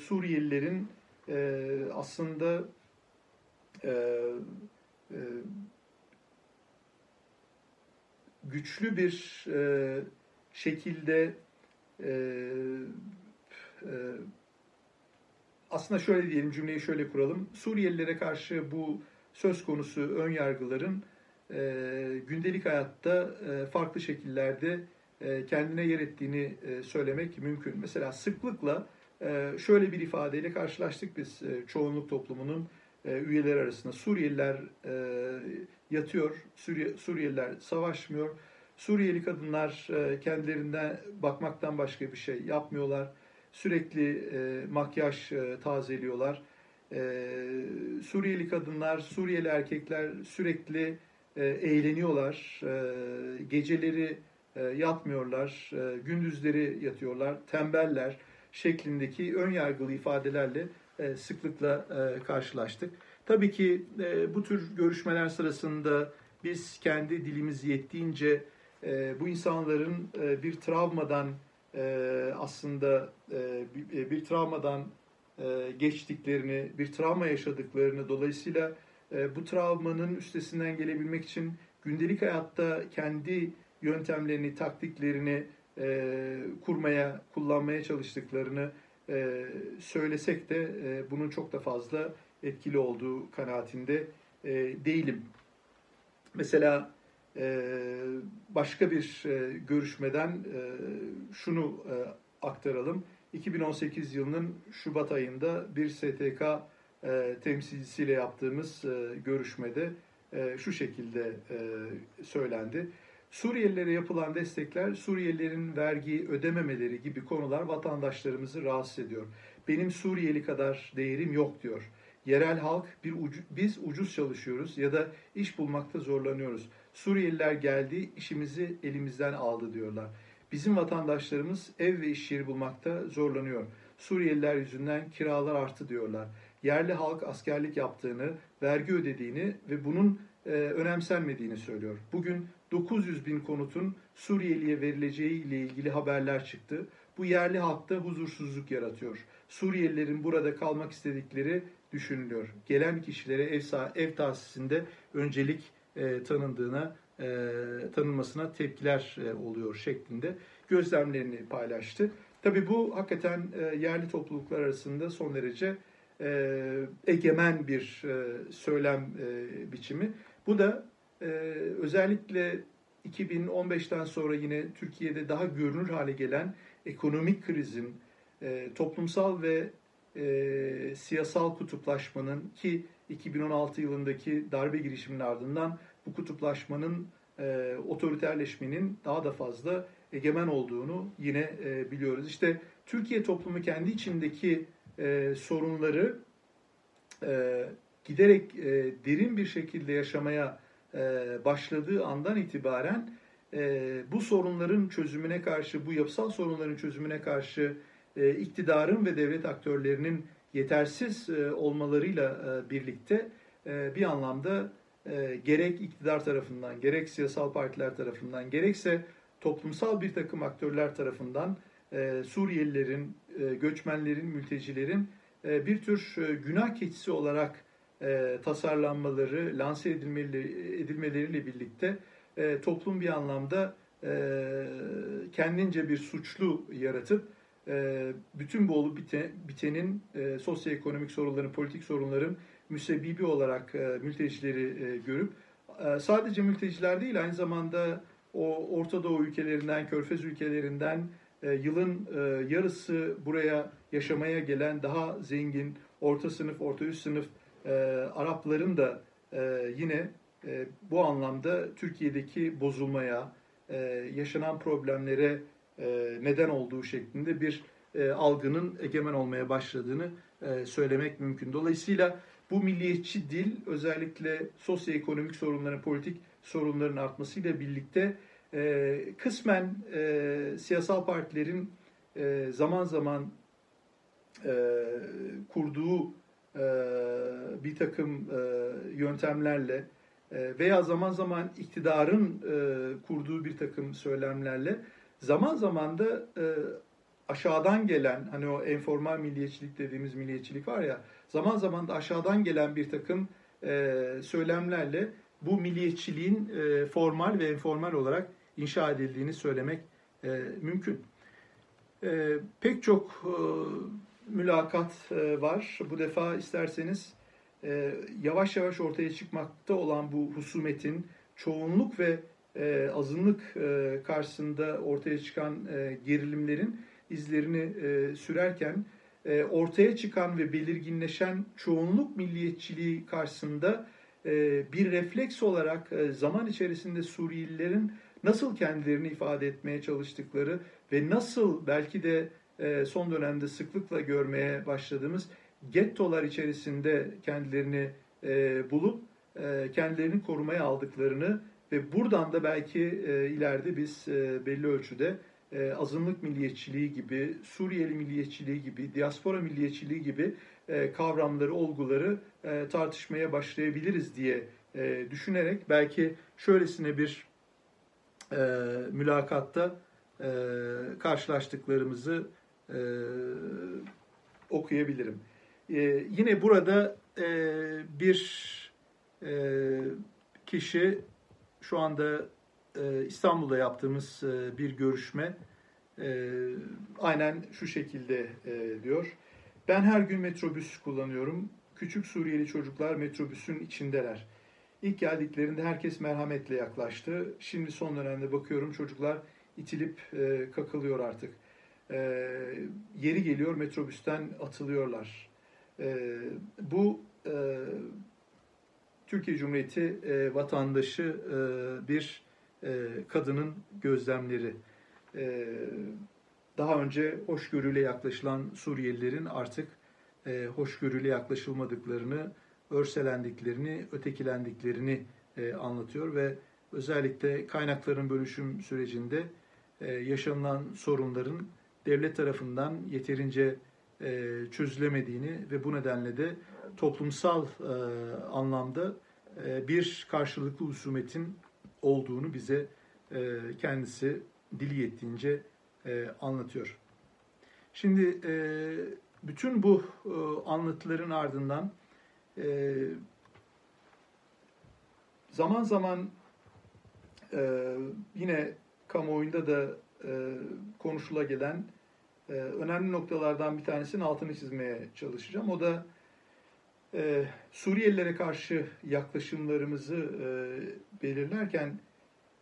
Suriyelilerin aslında güçlü bir şekilde aslında şöyle diyelim cümleyi şöyle kuralım. Suriyelilere karşı bu söz konusu ön yargıların e, gündelik hayatta e, farklı şekillerde e, kendine yer ettiğini e, söylemek mümkün. Mesela sıklıkla e, şöyle bir ifadeyle karşılaştık biz e, çoğunluk toplumunun e, üyeleri arasında. Suriyeliler e, yatıyor, Suriye, Suriyeliler savaşmıyor. Suriyeli kadınlar e, kendilerinden bakmaktan başka bir şey yapmıyorlar Sürekli e, makyaj e, tazeliyorlar. E, Suriyeli kadınlar, Suriyeli erkekler sürekli e, eğleniyorlar. E, geceleri e, yatmıyorlar, e, gündüzleri yatıyorlar, tembeller şeklindeki ön yargılı ifadelerle e, sıklıkla e, karşılaştık. Tabii ki e, bu tür görüşmeler sırasında biz kendi dilimiz yettiğince e, bu insanların e, bir travmadan e, aslında e, bir, bir travmadan e, geçtiklerini, bir travma yaşadıklarını dolayısıyla e, bu travmanın üstesinden gelebilmek için gündelik hayatta kendi yöntemlerini, taktiklerini e, kurmaya, kullanmaya çalıştıklarını e, söylesek de e, bunun çok da fazla etkili olduğu kanaatinde e, değilim. Mesela başka bir e, görüşmeden e, şunu e, aktaralım. 2018 yılının Şubat ayında bir STK temsilcisiyle yaptığımız görüşmede şu şekilde söylendi. Suriyelilere yapılan destekler, Suriyelilerin vergi ödememeleri gibi konular vatandaşlarımızı rahatsız ediyor. Benim Suriyeli kadar değerim yok diyor. Yerel halk bir ucu, biz ucuz çalışıyoruz ya da iş bulmakta zorlanıyoruz. Suriyeliler geldi, işimizi elimizden aldı diyorlar. Bizim vatandaşlarımız ev ve iş yeri bulmakta zorlanıyor. Suriyeliler yüzünden kiralar arttı diyorlar. Yerli halk askerlik yaptığını, vergi ödediğini ve bunun e, önemsenmediğini söylüyor. Bugün 900 bin konutun Suriyeliye verileceği ile ilgili haberler çıktı. Bu yerli halkta huzursuzluk yaratıyor. Suriyelilerin burada kalmak istedikleri düşünülüyor. Gelen kişilere ev, ev tahsisinde öncelik e, tanındığına, e, tanınmasına tepkiler e, oluyor şeklinde gözlemlerini paylaştı. Tabii bu hakikaten e, yerli topluluklar arasında son derece e, egemen bir e, söylem e, biçimi. Bu da e, özellikle 2015'ten sonra yine Türkiye'de daha görünür hale gelen ekonomik krizin, e, toplumsal ve e, siyasal kutuplaşmanın ki 2016 yılındaki darbe girişiminin ardından bu kutuplaşmanın, e, otoriterleşmenin daha da fazla egemen olduğunu yine e, biliyoruz. İşte Türkiye toplumu kendi içindeki e, sorunları e, giderek e, derin bir şekilde yaşamaya e, başladığı andan itibaren e, bu sorunların çözümüne karşı, bu yapısal sorunların çözümüne karşı e, iktidarın ve devlet aktörlerinin yetersiz e, olmalarıyla e, birlikte bir anlamda gerek iktidar tarafından, gerek siyasal partiler tarafından, gerekse toplumsal bir takım aktörler tarafından Suriyelilerin, göçmenlerin, mültecilerin bir tür günah keçisi olarak tasarlanmaları, lanse edilmeleriyle birlikte toplum bir anlamda kendince bir suçlu yaratıp ee, bütün bu olup bitenin e, sosyoekonomik sorunların, politik sorunların müsebbibi olarak e, mültecileri e, görüp sadece mülteciler değil aynı zamanda o Orta Doğu ülkelerinden, Körfez ülkelerinden yılın yarısı buraya yaşamaya gelen daha zengin, orta sınıf, orta üst sınıf Arapların da yine bu anlamda Türkiye'deki bozulmaya, yaşanan problemlere neden olduğu şeklinde bir algının egemen olmaya başladığını söylemek mümkün. Dolayısıyla bu milliyetçi dil özellikle sosyoekonomik sorunların, politik sorunların artmasıyla birlikte kısmen siyasal partilerin zaman zaman kurduğu bir takım yöntemlerle veya zaman zaman iktidarın kurduğu bir takım söylemlerle zaman zaman da aşağıdan gelen hani o enformal milliyetçilik dediğimiz milliyetçilik var ya zaman zaman da aşağıdan gelen bir takım söylemlerle bu milliyetçiliğin formal ve informal olarak inşa edildiğini söylemek mümkün. Pek çok mülakat var. Bu defa isterseniz e, yavaş yavaş ortaya çıkmakta olan bu husumetin çoğunluk ve e, azınlık e, karşısında ortaya çıkan gerilimlerin izlerini sürerken ortaya çıkan ve belirginleşen çoğunluk milliyetçiliği karşısında bir refleks olarak zaman içerisinde Suriyelilerin nasıl kendilerini ifade etmeye çalıştıkları ve nasıl belki de e, son dönemde sıklıkla görmeye başladığımız gettolar içerisinde kendilerini e, bulup e, kendilerini korumaya aldıklarını ve buradan da belki ileride biz belli ölçüde azınlık milliyetçiliği gibi, Suriyeli milliyetçiliği gibi, diaspora milliyetçiliği gibi kavramları, olguları tartışmaya başlayabiliriz diye düşünerek belki şöylesine bir mülakatta karşılaştıklarımızı e, okuyabilirim. E, yine burada e, bir e, kişi şu anda e, İstanbul'da yaptığımız e, bir görüşme e, aynen şu şekilde e, diyor. Ben her gün metrobüs kullanıyorum. Küçük Suriyeli çocuklar metrobüsün içindeler. İlk geldiklerinde herkes merhametle yaklaştı. Şimdi son dönemde bakıyorum çocuklar itilip e, kakılıyor artık e, yeri geliyor metrobüsten atılıyorlar. E, bu e, Türkiye Cumhuriyeti e, vatandaşı e, bir e, kadının gözlemleri. E, daha önce hoşgörüyle yaklaşılan Suriyelilerin artık e, hoşgörüyle yaklaşılmadıklarını, örselendiklerini, ötekilendiklerini e, anlatıyor ve özellikle kaynakların bölüşüm sürecinde e, yaşanılan sorunların devlet tarafından yeterince e, çözülemediğini ve bu nedenle de toplumsal e, anlamda e, bir karşılıklı husumetin olduğunu bize e, kendisi dili yettiğince e, anlatıyor. Şimdi e, bütün bu e, anlatıların ardından e, zaman zaman e, yine kamuoyunda da e, konuşula gelen e, önemli noktalardan bir tanesinin altını çizmeye çalışacağım. O da e, Suriyelilere karşı yaklaşımlarımızı e, belirlerken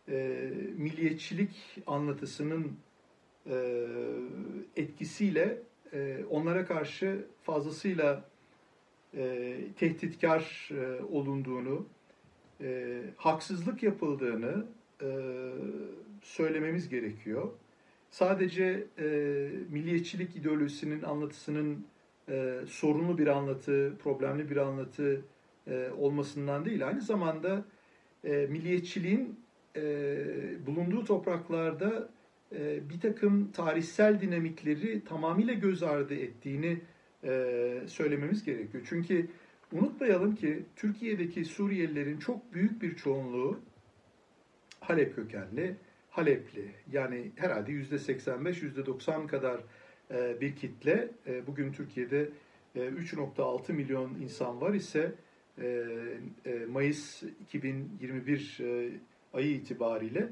e, milliyetçilik anlatısının e, etkisiyle e, onlara karşı fazlasıyla e, tehditkar e, olunduğunu, e, haksızlık yapıldığını e, söylememiz gerekiyor. Sadece e, milliyetçilik ideolojisinin anlatısının e, sorunlu bir anlatı, problemli bir anlatı e, olmasından değil, aynı zamanda e, milliyetçiliğin e, bulunduğu topraklarda e, bir takım tarihsel dinamikleri tamamıyla göz ardı ettiğini e, söylememiz gerekiyor. Çünkü unutmayalım ki Türkiye'deki Suriyelilerin çok büyük bir çoğunluğu Halep kökenli, Halepli. Yani herhalde yüzde 85, yüzde 90 kadar bir kitle. E, bugün Türkiye'de 3.6 e, milyon insan var ise Mayıs 2021 ayı itibariyle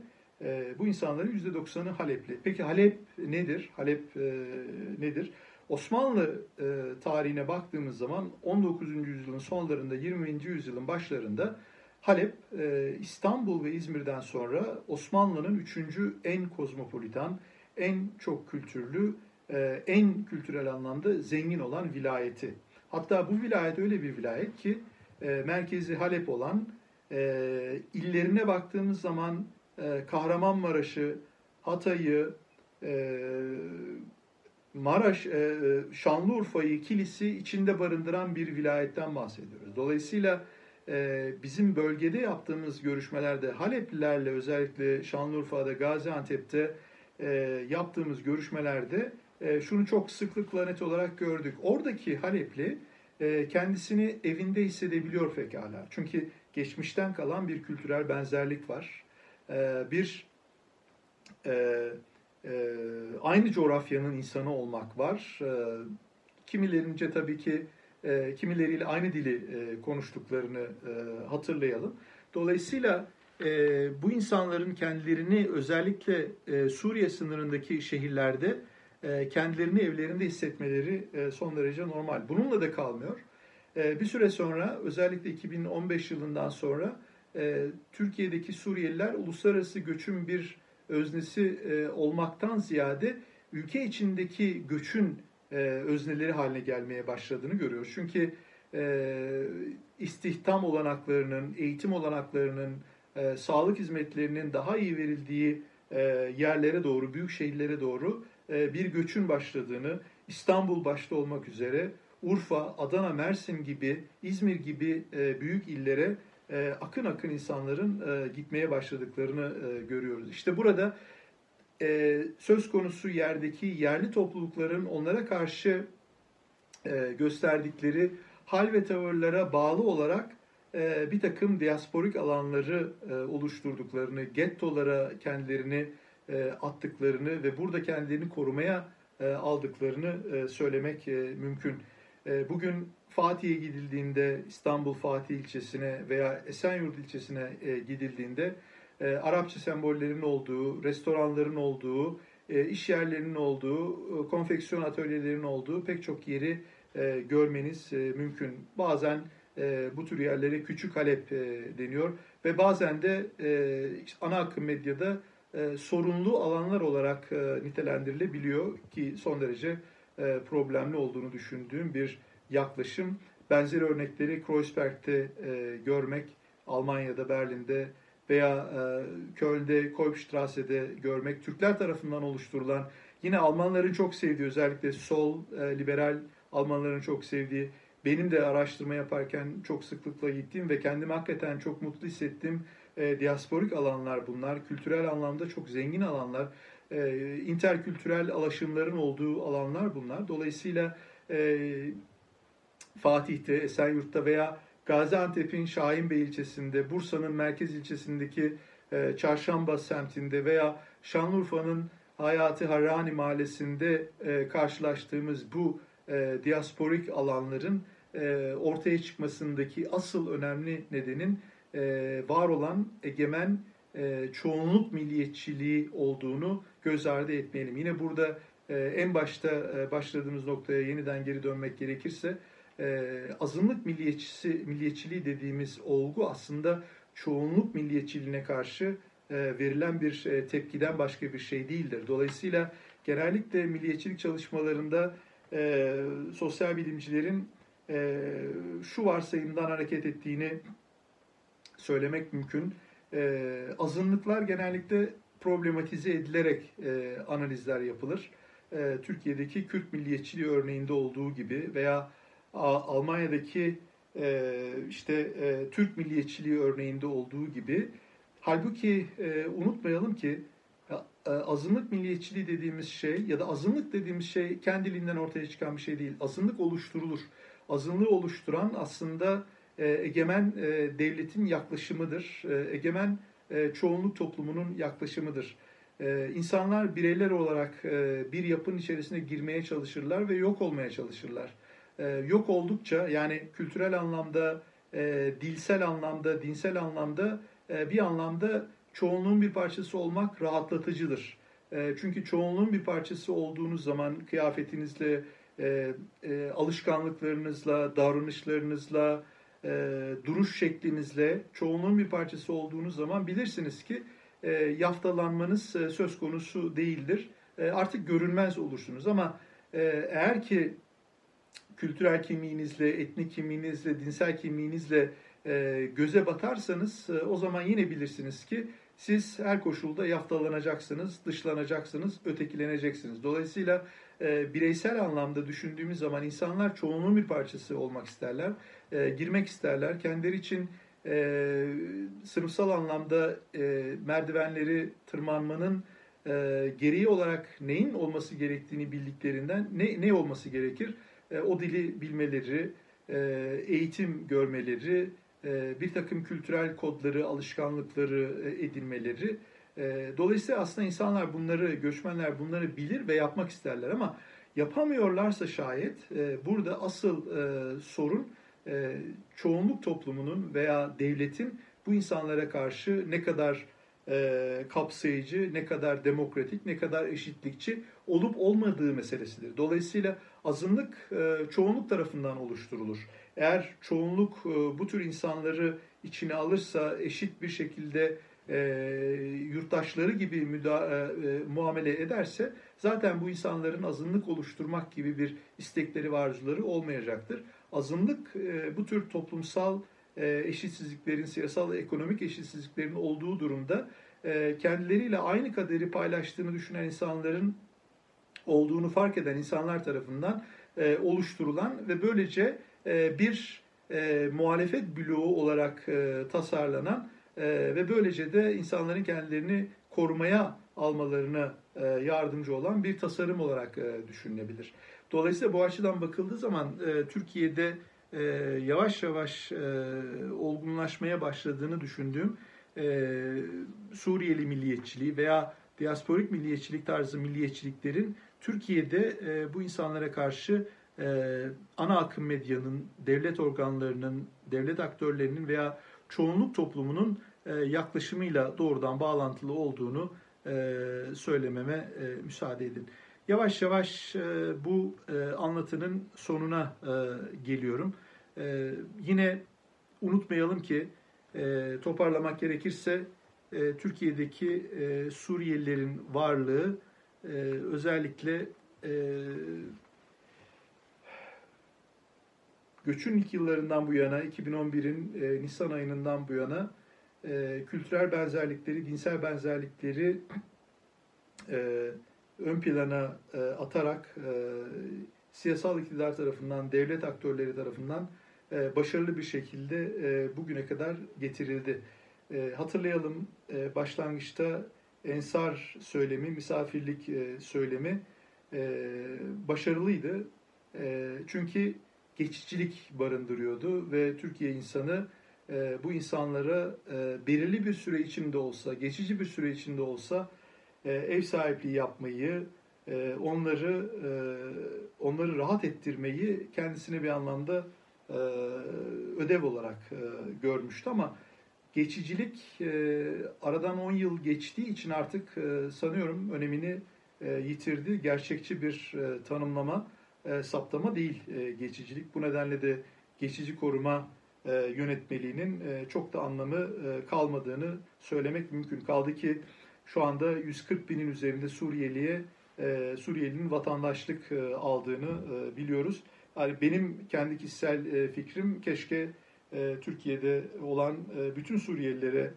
bu insanların yüzde 90'ı Halepli. Peki Halep nedir? Halep nedir? Osmanlı tarihine baktığımız zaman 19. yüzyılın sonlarında 20. yüzyılın başlarında Halep, e, İstanbul ve İzmir'den sonra Osmanlı'nın üçüncü en kozmopolitan, en çok kültürlü, e, en kültürel anlamda zengin olan vilayeti. Hatta bu vilayet öyle bir vilayet ki e, merkezi Halep olan illerine baktığımız zaman Kahramanmaraş'ı, Hatay'ı, Maraş, Şanlıurfa'yı, Kilis'i içinde barındıran bir vilayetten bahsediyoruz. Dolayısıyla bizim bölgede yaptığımız görüşmelerde Haleplilerle özellikle Şanlıurfa'da, Gaziantep'te yaptığımız görüşmelerde şunu çok sıklıkla net olarak gördük. Oradaki Halepli kendisini evinde hissedebiliyor pekala. Çünkü geçmişten kalan bir kültürel benzerlik var. Bir aynı coğrafyanın insanı olmak var. Kimilerince tabii ki kimileriyle aynı dili konuştuklarını hatırlayalım. Dolayısıyla bu insanların kendilerini özellikle Suriye sınırındaki şehirlerde e, kendilerini evlerinde hissetmeleri e, son derece normal. Bununla da kalmıyor. E, bir süre sonra özellikle 2015 yılından sonra Türkiye'deki Suriyeliler uluslararası göçün bir öznesi olmaktan ziyade ülke içindeki göçün özneleri haline gelmeye başladığını görüyoruz. Çünkü istihdam olanaklarının, eğitim olanaklarının, sağlık hizmetlerinin daha iyi verildiği yerlere doğru, büyük şehirlere doğru e, bir göçün başladığını, İstanbul başta olmak üzere Urfa, Adana, Mersin gibi, İzmir gibi e, büyük illere e, akın akın insanların gitmeye başladıklarını görüyoruz. İşte burada söz konusu yerdeki yerli toplulukların onlara karşı gösterdikleri hal ve tavırlara bağlı olarak bir takım diasporik alanları oluşturduklarını, gettolara kendilerini e, attıklarını ve burada kendilerini korumaya e, aldıklarını e, söylemek mümkün. Bugün Fatih'e gidildiğinde İstanbul Fatih ilçesine veya Esenyurt ilçesine gidildiğinde Arapça sembollerin olduğu, restoranların olduğu, iş yerlerinin olduğu, konfeksiyon atölyelerinin olduğu pek çok yeri görmeniz mümkün. Bazen bu tür yerlere küçük Halep deniyor ve bazen de ana akım medyada e, sorunlu alanlar olarak e, nitelendirilebiliyor ki son derece e, problemli olduğunu düşündüğüm bir yaklaşım. Benzer örnekleri Kreuzberg'te e, görmek, Almanya'da, Berlin'de veya e, Köln'de, Kolbstrasse'de görmek, Türkler tarafından oluşturulan, yine Almanların çok sevdiği, özellikle sol, e, liberal Almanların çok sevdiği, benim de araştırma yaparken çok sıklıkla gittiğim ve kendimi hakikaten çok mutlu hissettiğim e, diasporik alanlar bunlar. Kültürel anlamda çok zengin alanlar. E, interkültürel alaşımların olduğu alanlar bunlar. Dolayısıyla e, Fatih'te, Esenyurt'ta veya Gaziantep'in Şahinbey ilçesinde, Bursa'nın merkez ilçesindeki e, Çarşamba semtinde veya Şanlıurfa'nın Hayati Harrani mahallesinde e, karşılaştığımız bu e, diasporik alanların e, ortaya çıkmasındaki asıl önemli nedenin var olan egemen e, çoğunluk milliyetçiliği olduğunu göz ardı etmeyelim. Yine burada e, en başta e, başladığımız noktaya yeniden geri dönmek gerekirse e, azınlık milliyetçisi, milliyetçiliği dediğimiz olgu aslında çoğunluk milliyetçiliğine karşı e, verilen bir e, tepkiden başka bir şey değildir. Dolayısıyla genellikle milliyetçilik çalışmalarında e, sosyal bilimcilerin e, şu varsayımdan hareket ettiğini söylemek mümkün. E, azınlıklar genellikle problematize edilerek e, analizler yapılır. E, Türkiye'deki Kürt milliyetçiliği örneğinde olduğu gibi veya A, Almanya'daki e, işte e, Türk milliyetçiliği örneğinde olduğu gibi. Halbuki e, unutmayalım ki e, azınlık milliyetçiliği dediğimiz şey ya da azınlık dediğimiz şey kendiliğinden ortaya çıkan bir şey değil. Azınlık oluşturulur. Azınlığı oluşturan aslında egemen e, devletin yaklaşımıdır. E, egemen çoğunluk toplumunun yaklaşımıdır. İnsanlar bireyler olarak bir yapının içerisine girmeye çalışırlar ve yok olmaya çalışırlar. Yok oldukça yani kültürel anlamda, dilsel anlamda, dinsel anlamda bir anlamda çoğunluğun bir parçası olmak rahatlatıcıdır. Çünkü çoğunluğun bir parçası olduğunuz zaman kıyafetinizle, alışkanlıklarınızla, davranışlarınızla, e, duruş şeklinizle çoğunluğun bir parçası olduğunuz zaman bilirsiniz ki e, yaftalanmanız e, söz konusu değildir. E, artık görünmez olursunuz ama e, eğer ki kültürel kimliğinizle, etnik kimliğinizle, dinsel kimliğinizle e, göze batarsanız e, o zaman yine bilirsiniz ki siz her koşulda yaftalanacaksınız, dışlanacaksınız, ötekileneceksiniz. Dolayısıyla e, bireysel anlamda düşündüğümüz zaman insanlar çoğunluğun bir parçası olmak isterler, e, girmek isterler. Kendileri için e, sınıfsal anlamda e, merdivenleri tırmanmanın e, gereği olarak neyin olması gerektiğini bildiklerinden ne, ne olması gerekir? E, o dili bilmeleri, e, eğitim görmeleri, e, bir takım kültürel kodları, alışkanlıkları e, edinmeleri. E, dolayısıyla aslında insanlar bunları, göçmenler bunları bilir ve yapmak isterler ama yapamıyorlarsa şayet burada asıl sorun çoğunluk toplumunun veya devletin bu insanlara karşı ne kadar kapsayıcı, ne kadar demokratik, ne kadar eşitlikçi olup olmadığı meselesidir. Dolayısıyla azınlık çoğunluk tarafından oluşturulur. Eğer çoğunluk e, bu tür insanları içine alırsa eşit bir şekilde e, yurttaşları gibi müda, e, e, muamele ederse zaten bu insanların azınlık oluşturmak gibi bir istekleri ve olmayacaktır. Azınlık e, bu tür toplumsal e, eşitsizliklerin, siyasal ve ekonomik eşitsizliklerin olduğu durumda e, kendileriyle aynı kaderi paylaştığını düşünen insanların olduğunu fark eden insanlar tarafından e, oluşturulan ve böylece e, bir e, muhalefet bloğu olarak e, tasarlanan ve böylece de insanların kendilerini korumaya almalarına yardımcı olan bir tasarım olarak düşünülebilir. Dolayısıyla bu açıdan bakıldığı zaman Türkiye'de yavaş yavaş olgunlaşmaya başladığını düşündüğüm Suriyeli milliyetçiliği veya diasporik milliyetçilik tarzı milliyetçiliklerin Türkiye'de bu insanlara karşı e, ana akım medyanın, devlet organlarının, devlet aktörlerinin veya çoğunluk toplumunun e, yaklaşımıyla doğrudan bağlantılı olduğunu e, söylememe e, müsaade edin. Yavaş yavaş bu anlatının sonuna geliyorum. Yine unutmayalım ki toparlamak gerekirse Türkiye'deki Suriyelilerin varlığı özellikle e, göçün ilk yıllarından bu yana, 2011'in e, Nisan ayından bu yana e, kültürel benzerlikleri, dinsel benzerlikleri e, ön plana e, atarak e, siyasal iktidar tarafından, devlet aktörleri tarafından e, başarılı bir şekilde e, bugüne kadar getirildi. E, hatırlayalım e, başlangıçta ensar söylemi, misafirlik e, söylemi e, başarılıydı. E, çünkü geçicilik barındırıyordu ve Türkiye insanı e, bu insanlara e, belirli bir süre içinde olsa, geçici bir süre içinde olsa e, ev sahipliği yapmayı, e, onları e, onları rahat ettirmeyi kendisine bir anlamda e, ödev olarak e, görmüştü ama geçicilik e, aradan 10 yıl geçtiği için artık e, sanıyorum önemini e, yitirdi. Gerçekçi bir e, tanımlama e, saptama değil e, geçicilik. Bu nedenle de geçici koruma e, yönetmeliğinin e, çok da anlamı e, kalmadığını söylemek mümkün. Kaldı ki şu anda 140 binin üzerinde Suriyeliye e, Suriyelinin vatandaşlık e, aldığını e, biliyoruz. Yani benim kendi kişisel e, fikrim keşke e, Türkiye'de olan e, bütün Suriyelilere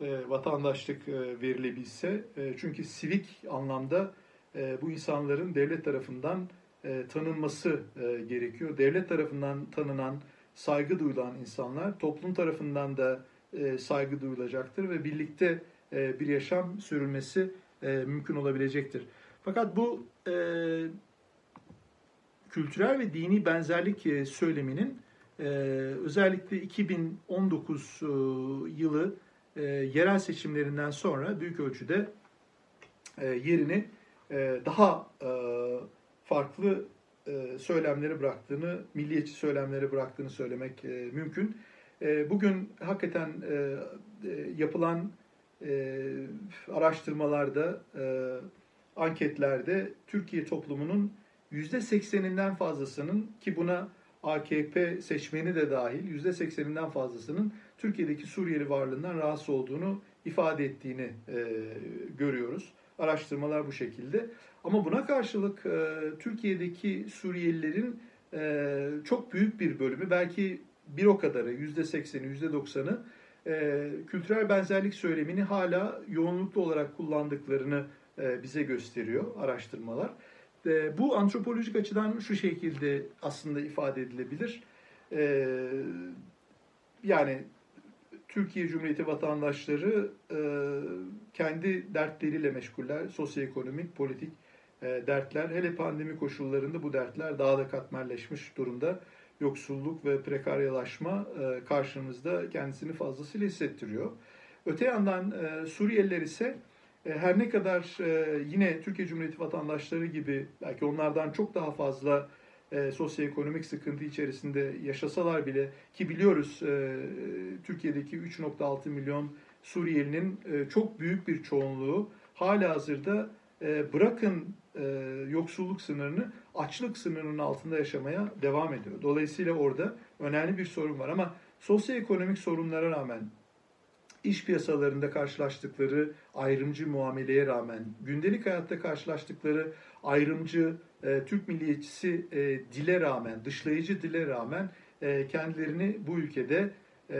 e, vatandaşlık e, verilebilse. E, çünkü sivik anlamda e, bu insanların devlet tarafından e, tanınması e, gerekiyor. Devlet tarafından tanınan, saygı duyulan insanlar toplum tarafından da e, saygı duyulacaktır ve birlikte e, bir yaşam sürülmesi e, mümkün olabilecektir. Fakat bu e, kültürel ve dini benzerlik e, söyleminin e, özellikle 2019 e, yılı e, yerel seçimlerinden sonra büyük ölçüde e, yerini e, daha e, farklı e, söylemleri bıraktığını, milliyetçi söylemleri bıraktığını söylemek e, mümkün. E, bugün hakikaten yapılan araştırmalarda, anketlerde Türkiye toplumunun %80'inden fazlasının ki buna AKP seçmeni de dahil %80'inden fazlasının Türkiye'deki Suriyeli varlığından rahatsız olduğunu ifade ettiğini görüyoruz. Araştırmalar bu şekilde. Ama buna karşılık e, Türkiye'deki Suriyelilerin e, çok büyük bir bölümü belki bir o kadarı yüzde sekseni, yüzde doksanı e, kültürel benzerlik söylemini hala yoğunluklu olarak kullandıklarını e, bize gösteriyor araştırmalar. E, bu antropolojik açıdan şu şekilde aslında ifade edilebilir. E, yani Türkiye Cumhuriyeti vatandaşları e, kendi dertleriyle meşguller, sosyoekonomik, politik dertler. Hele pandemi koşullarında bu dertler daha da katmerleşmiş durumda. Yoksulluk ve prekaryalaşma e, karşımızda kendisini fazlasıyla hissettiriyor. Öte yandan e, Suriyeliler ise e, her ne kadar e, yine Türkiye Cumhuriyeti vatandaşları gibi belki onlardan çok daha fazla e, sosyoekonomik sıkıntı içerisinde yaşasalar bile ki biliyoruz e, Türkiye'deki 3.6 milyon Suriyelinin e, çok büyük bir çoğunluğu hala hazırda e, bırakın e, yoksulluk sınırını açlık sınırının altında yaşamaya devam ediyor. Dolayısıyla orada önemli bir sorun var ama sosyoekonomik sorunlara rağmen iş piyasalarında karşılaştıkları ayrımcı muameleye rağmen, gündelik hayatta karşılaştıkları ayrımcı e, Türk milliyetçisi e, dile rağmen, dışlayıcı dile rağmen e, kendilerini bu ülkede e,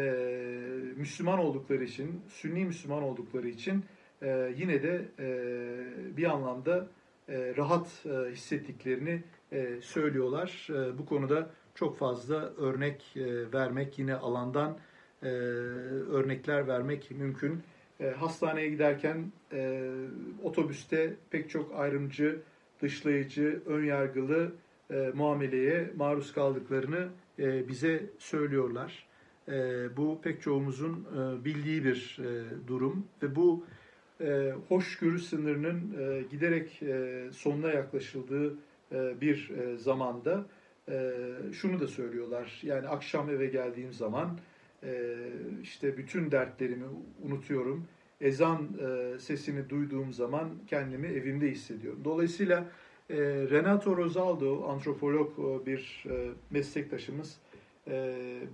Müslüman oldukları için, Sünni Müslüman oldukları için e, yine de e, bir anlamda e, rahat e, hissettiklerini e, söylüyorlar. E, bu konuda çok fazla örnek e, vermek yine alandan e, örnekler vermek mümkün. E, hastaneye giderken e, otobüste pek çok ayrımcı, dışlayıcı, önyargılı e, muameleye maruz kaldıklarını e, bize söylüyorlar. E, bu pek çoğumuzun e, bildiği bir e, durum ve bu e, hoşgörü sınırının e, giderek e, sonuna yaklaşıldığı bir zamanda şunu da söylüyorlar. Yani akşam eve geldiğim zaman işte bütün dertlerimi unutuyorum. Ezan sesini duyduğum zaman kendimi evimde hissediyorum. Dolayısıyla Renato Rosaldo, antropolog bir meslektaşımız,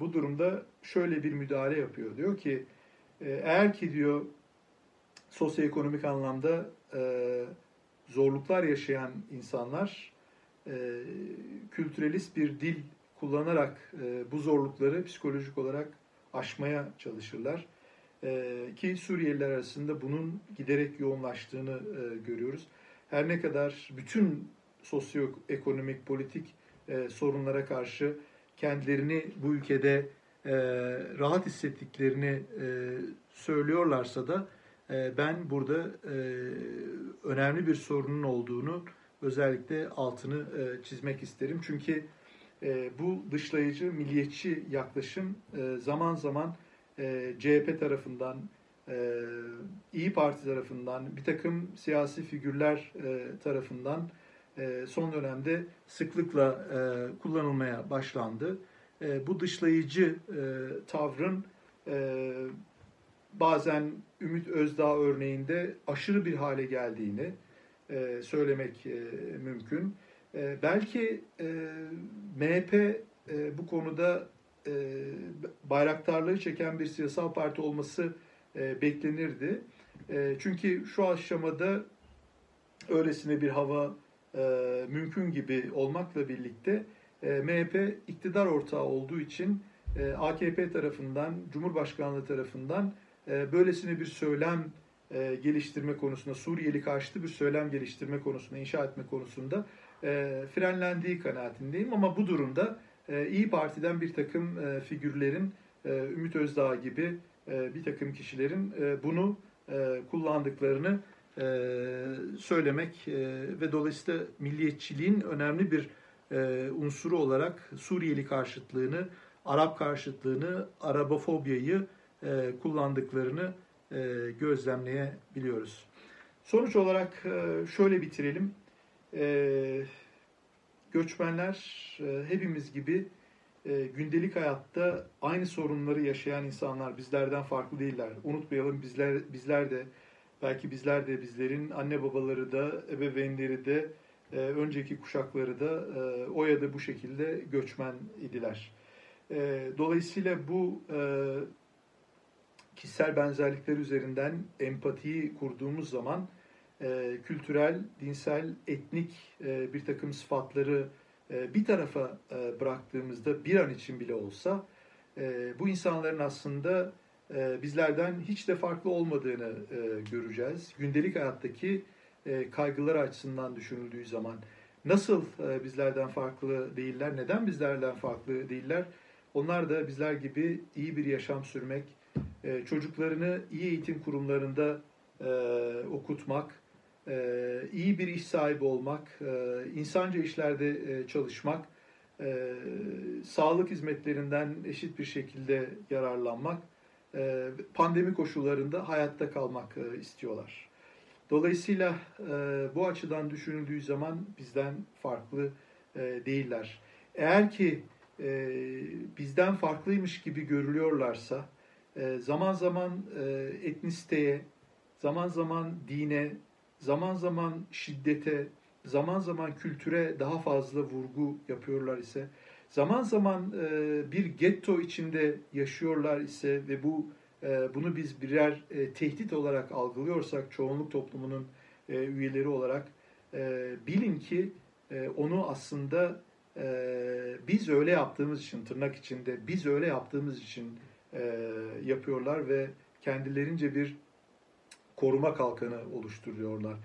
bu durumda şöyle bir müdahale yapıyor. Diyor ki, eğer ki diyor sosyoekonomik anlamda e, zorluklar yaşayan insanlar e, kültürelist bir dil kullanarak e, bu zorlukları psikolojik olarak aşmaya çalışırlar. E, ki Suriyeliler arasında bunun giderek yoğunlaştığını e, görüyoruz. Her ne kadar bütün sosyoekonomik, politik e, sorunlara karşı kendilerini bu ülkede e, rahat hissettiklerini e, söylüyorlarsa da ben burada e, önemli bir sorunun olduğunu özellikle altını e, çizmek isterim. Çünkü e, bu dışlayıcı, milliyetçi yaklaşım zaman zaman CHP tarafından, İyi Parti tarafından, bir takım siyasi figürler tarafından son dönemde sıklıkla kullanılmaya başlandı. Bu dışlayıcı tavrın bazen Ümit Özdağ örneğinde aşırı bir hale geldiğini e, söylemek e, mümkün. E, belki e, MHP e, bu konuda e, bayraktarlığı çeken bir siyasal parti olması e, beklenirdi. E, çünkü şu aşamada öylesine bir hava e, mümkün gibi olmakla birlikte e, MHP iktidar ortağı olduğu için e, AKP tarafından, Cumhurbaşkanlığı tarafından e, böylesine bir söylem e, geliştirme konusunda, Suriyeli karşıtı bir söylem geliştirme konusunda, inşa etme konusunda e, frenlendiği kanaatindeyim. Ama bu durumda e, İyi Parti'den bir takım e, figürlerin, e, Ümit Özdağ gibi bir takım kişilerin bunu kullandıklarını söylemek ve dolayısıyla milliyetçiliğin önemli bir unsuru olarak Suriyeli karşıtlığını, Arap karşıtlığını, Arabofobiyayı e, kullandıklarını e, gözlemleyebiliyoruz. Sonuç olarak e, şöyle bitirelim. E, göçmenler e, hepimiz gibi e, gündelik hayatta aynı sorunları yaşayan insanlar bizlerden farklı değiller. Unutmayalım bizler bizler de belki bizler de bizlerin anne babaları da ebeveynleri de e, önceki kuşakları da e, o ya da bu şekilde göçmen idiler. E, dolayısıyla bu e, kişisel benzerlikler üzerinden empatiyi kurduğumuz zaman e, kültürel, dinsel, etnik e, bir takım sıfatları e, bir tarafa e, bıraktığımızda bir an için bile olsa e, bu insanların aslında bizlerden hiç de farklı olmadığını göreceğiz. Gündelik hayattaki kaygılar açısından düşünüldüğü zaman nasıl bizlerden farklı değiller, neden bizlerden farklı değiller? Onlar da bizler gibi iyi bir yaşam sürmek, çocuklarını iyi eğitim kurumlarında okutmak, iyi bir iş sahibi olmak, insanca işlerde çalışmak, sağlık hizmetlerinden eşit bir şekilde yararlanmak, pandemi koşullarında hayatta kalmak istiyorlar. Dolayısıyla bu açıdan düşünüldüğü zaman bizden farklı değiller. Eğer ki bizden farklıymış gibi görülüyorlarsa, zaman zaman etnisiteye, zaman zaman dine, zaman zaman şiddete, zaman zaman kültüre daha fazla vurgu yapıyorlar ise, zaman zaman e, bir getto içinde yaşıyorlar ise ve bu e, bunu biz birer e, tehdit olarak algılıyorsak çoğunluk toplumunun e, üyeleri olarak e, bilin ki e, onu aslında e, biz öyle yaptığımız için tırnak içinde biz öyle yaptığımız için e, yapıyorlar ve kendilerince bir koruma kalkanı oluşturuyorlar.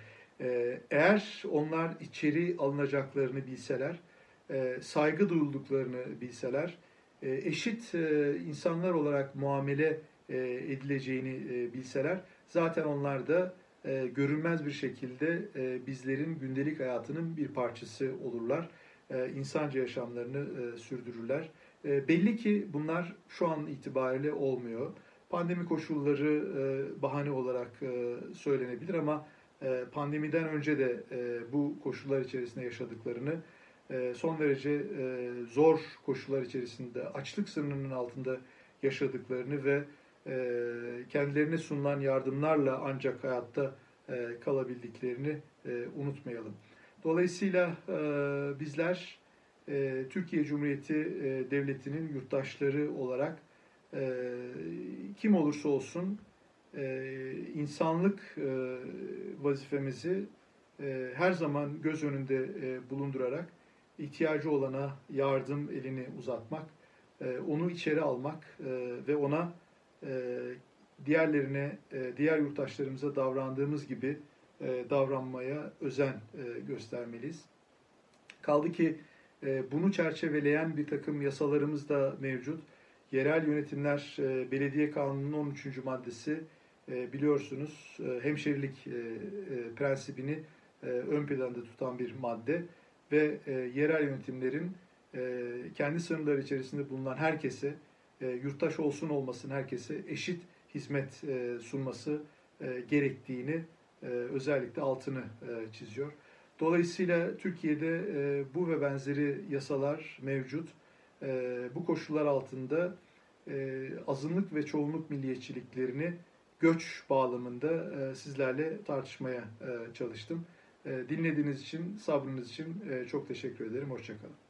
Ee, eğer onlar içeri alınacaklarını bilseler, e, saygı duyduklarını bilseler, e, eşit e, insanlar olarak muamele edileceğini bilseler, zaten onlar da görünmez bir şekilde bizlerin gündelik hayatının bir parçası olurlar. insanca yaşamlarını sürdürürler. Belli ki bunlar şu an itibariyle olmuyor. Pandemi koşulları bahane olarak söylenebilir ama e, pandemiden önce de e, bu koşullar içerisinde yaşadıklarını, e, son derece zor koşullar içerisinde açlık sınırının altında yaşadıklarını ve kendilerine sunulan yardımlarla ancak hayatta kalabildiklerini unutmayalım. Dolayısıyla bizler Türkiye Cumhuriyeti Devleti'nin yurttaşları olarak kim olursa olsun e, insanlık e, vazifemizi e, her zaman göz önünde e, bulundurarak ihtiyacı olana yardım elini uzatmak, e, onu içeri almak e, ve ona e, diğerlerine, e, diğer yurttaşlarımıza davrandığımız gibi e, davranmaya özen e, göstermeliyiz. Kaldı ki e, bunu çerçeveleyen bir takım yasalarımız da mevcut. Yerel Yönetimler e, Belediye Kanunu'nun 13. maddesi e, biliyorsunuz e, hemşerilik prensibini ön planda tutan bir madde ve yerel yönetimlerin kendi sınırları içerisinde bulunan herkese, yurttaş olsun olmasın herkese eşit hizmet sunması gerektiğini özellikle altını çiziyor. Dolayısıyla Türkiye'de bu ve benzeri yasalar mevcut. Bu koşullar altında azınlık ve çoğunluk milliyetçiliklerini göç bağlamında e, sizlerle tartışmaya e, çalıştım. E, dinlediğiniz için, sabrınız için çok teşekkür ederim. Hoşçakalın.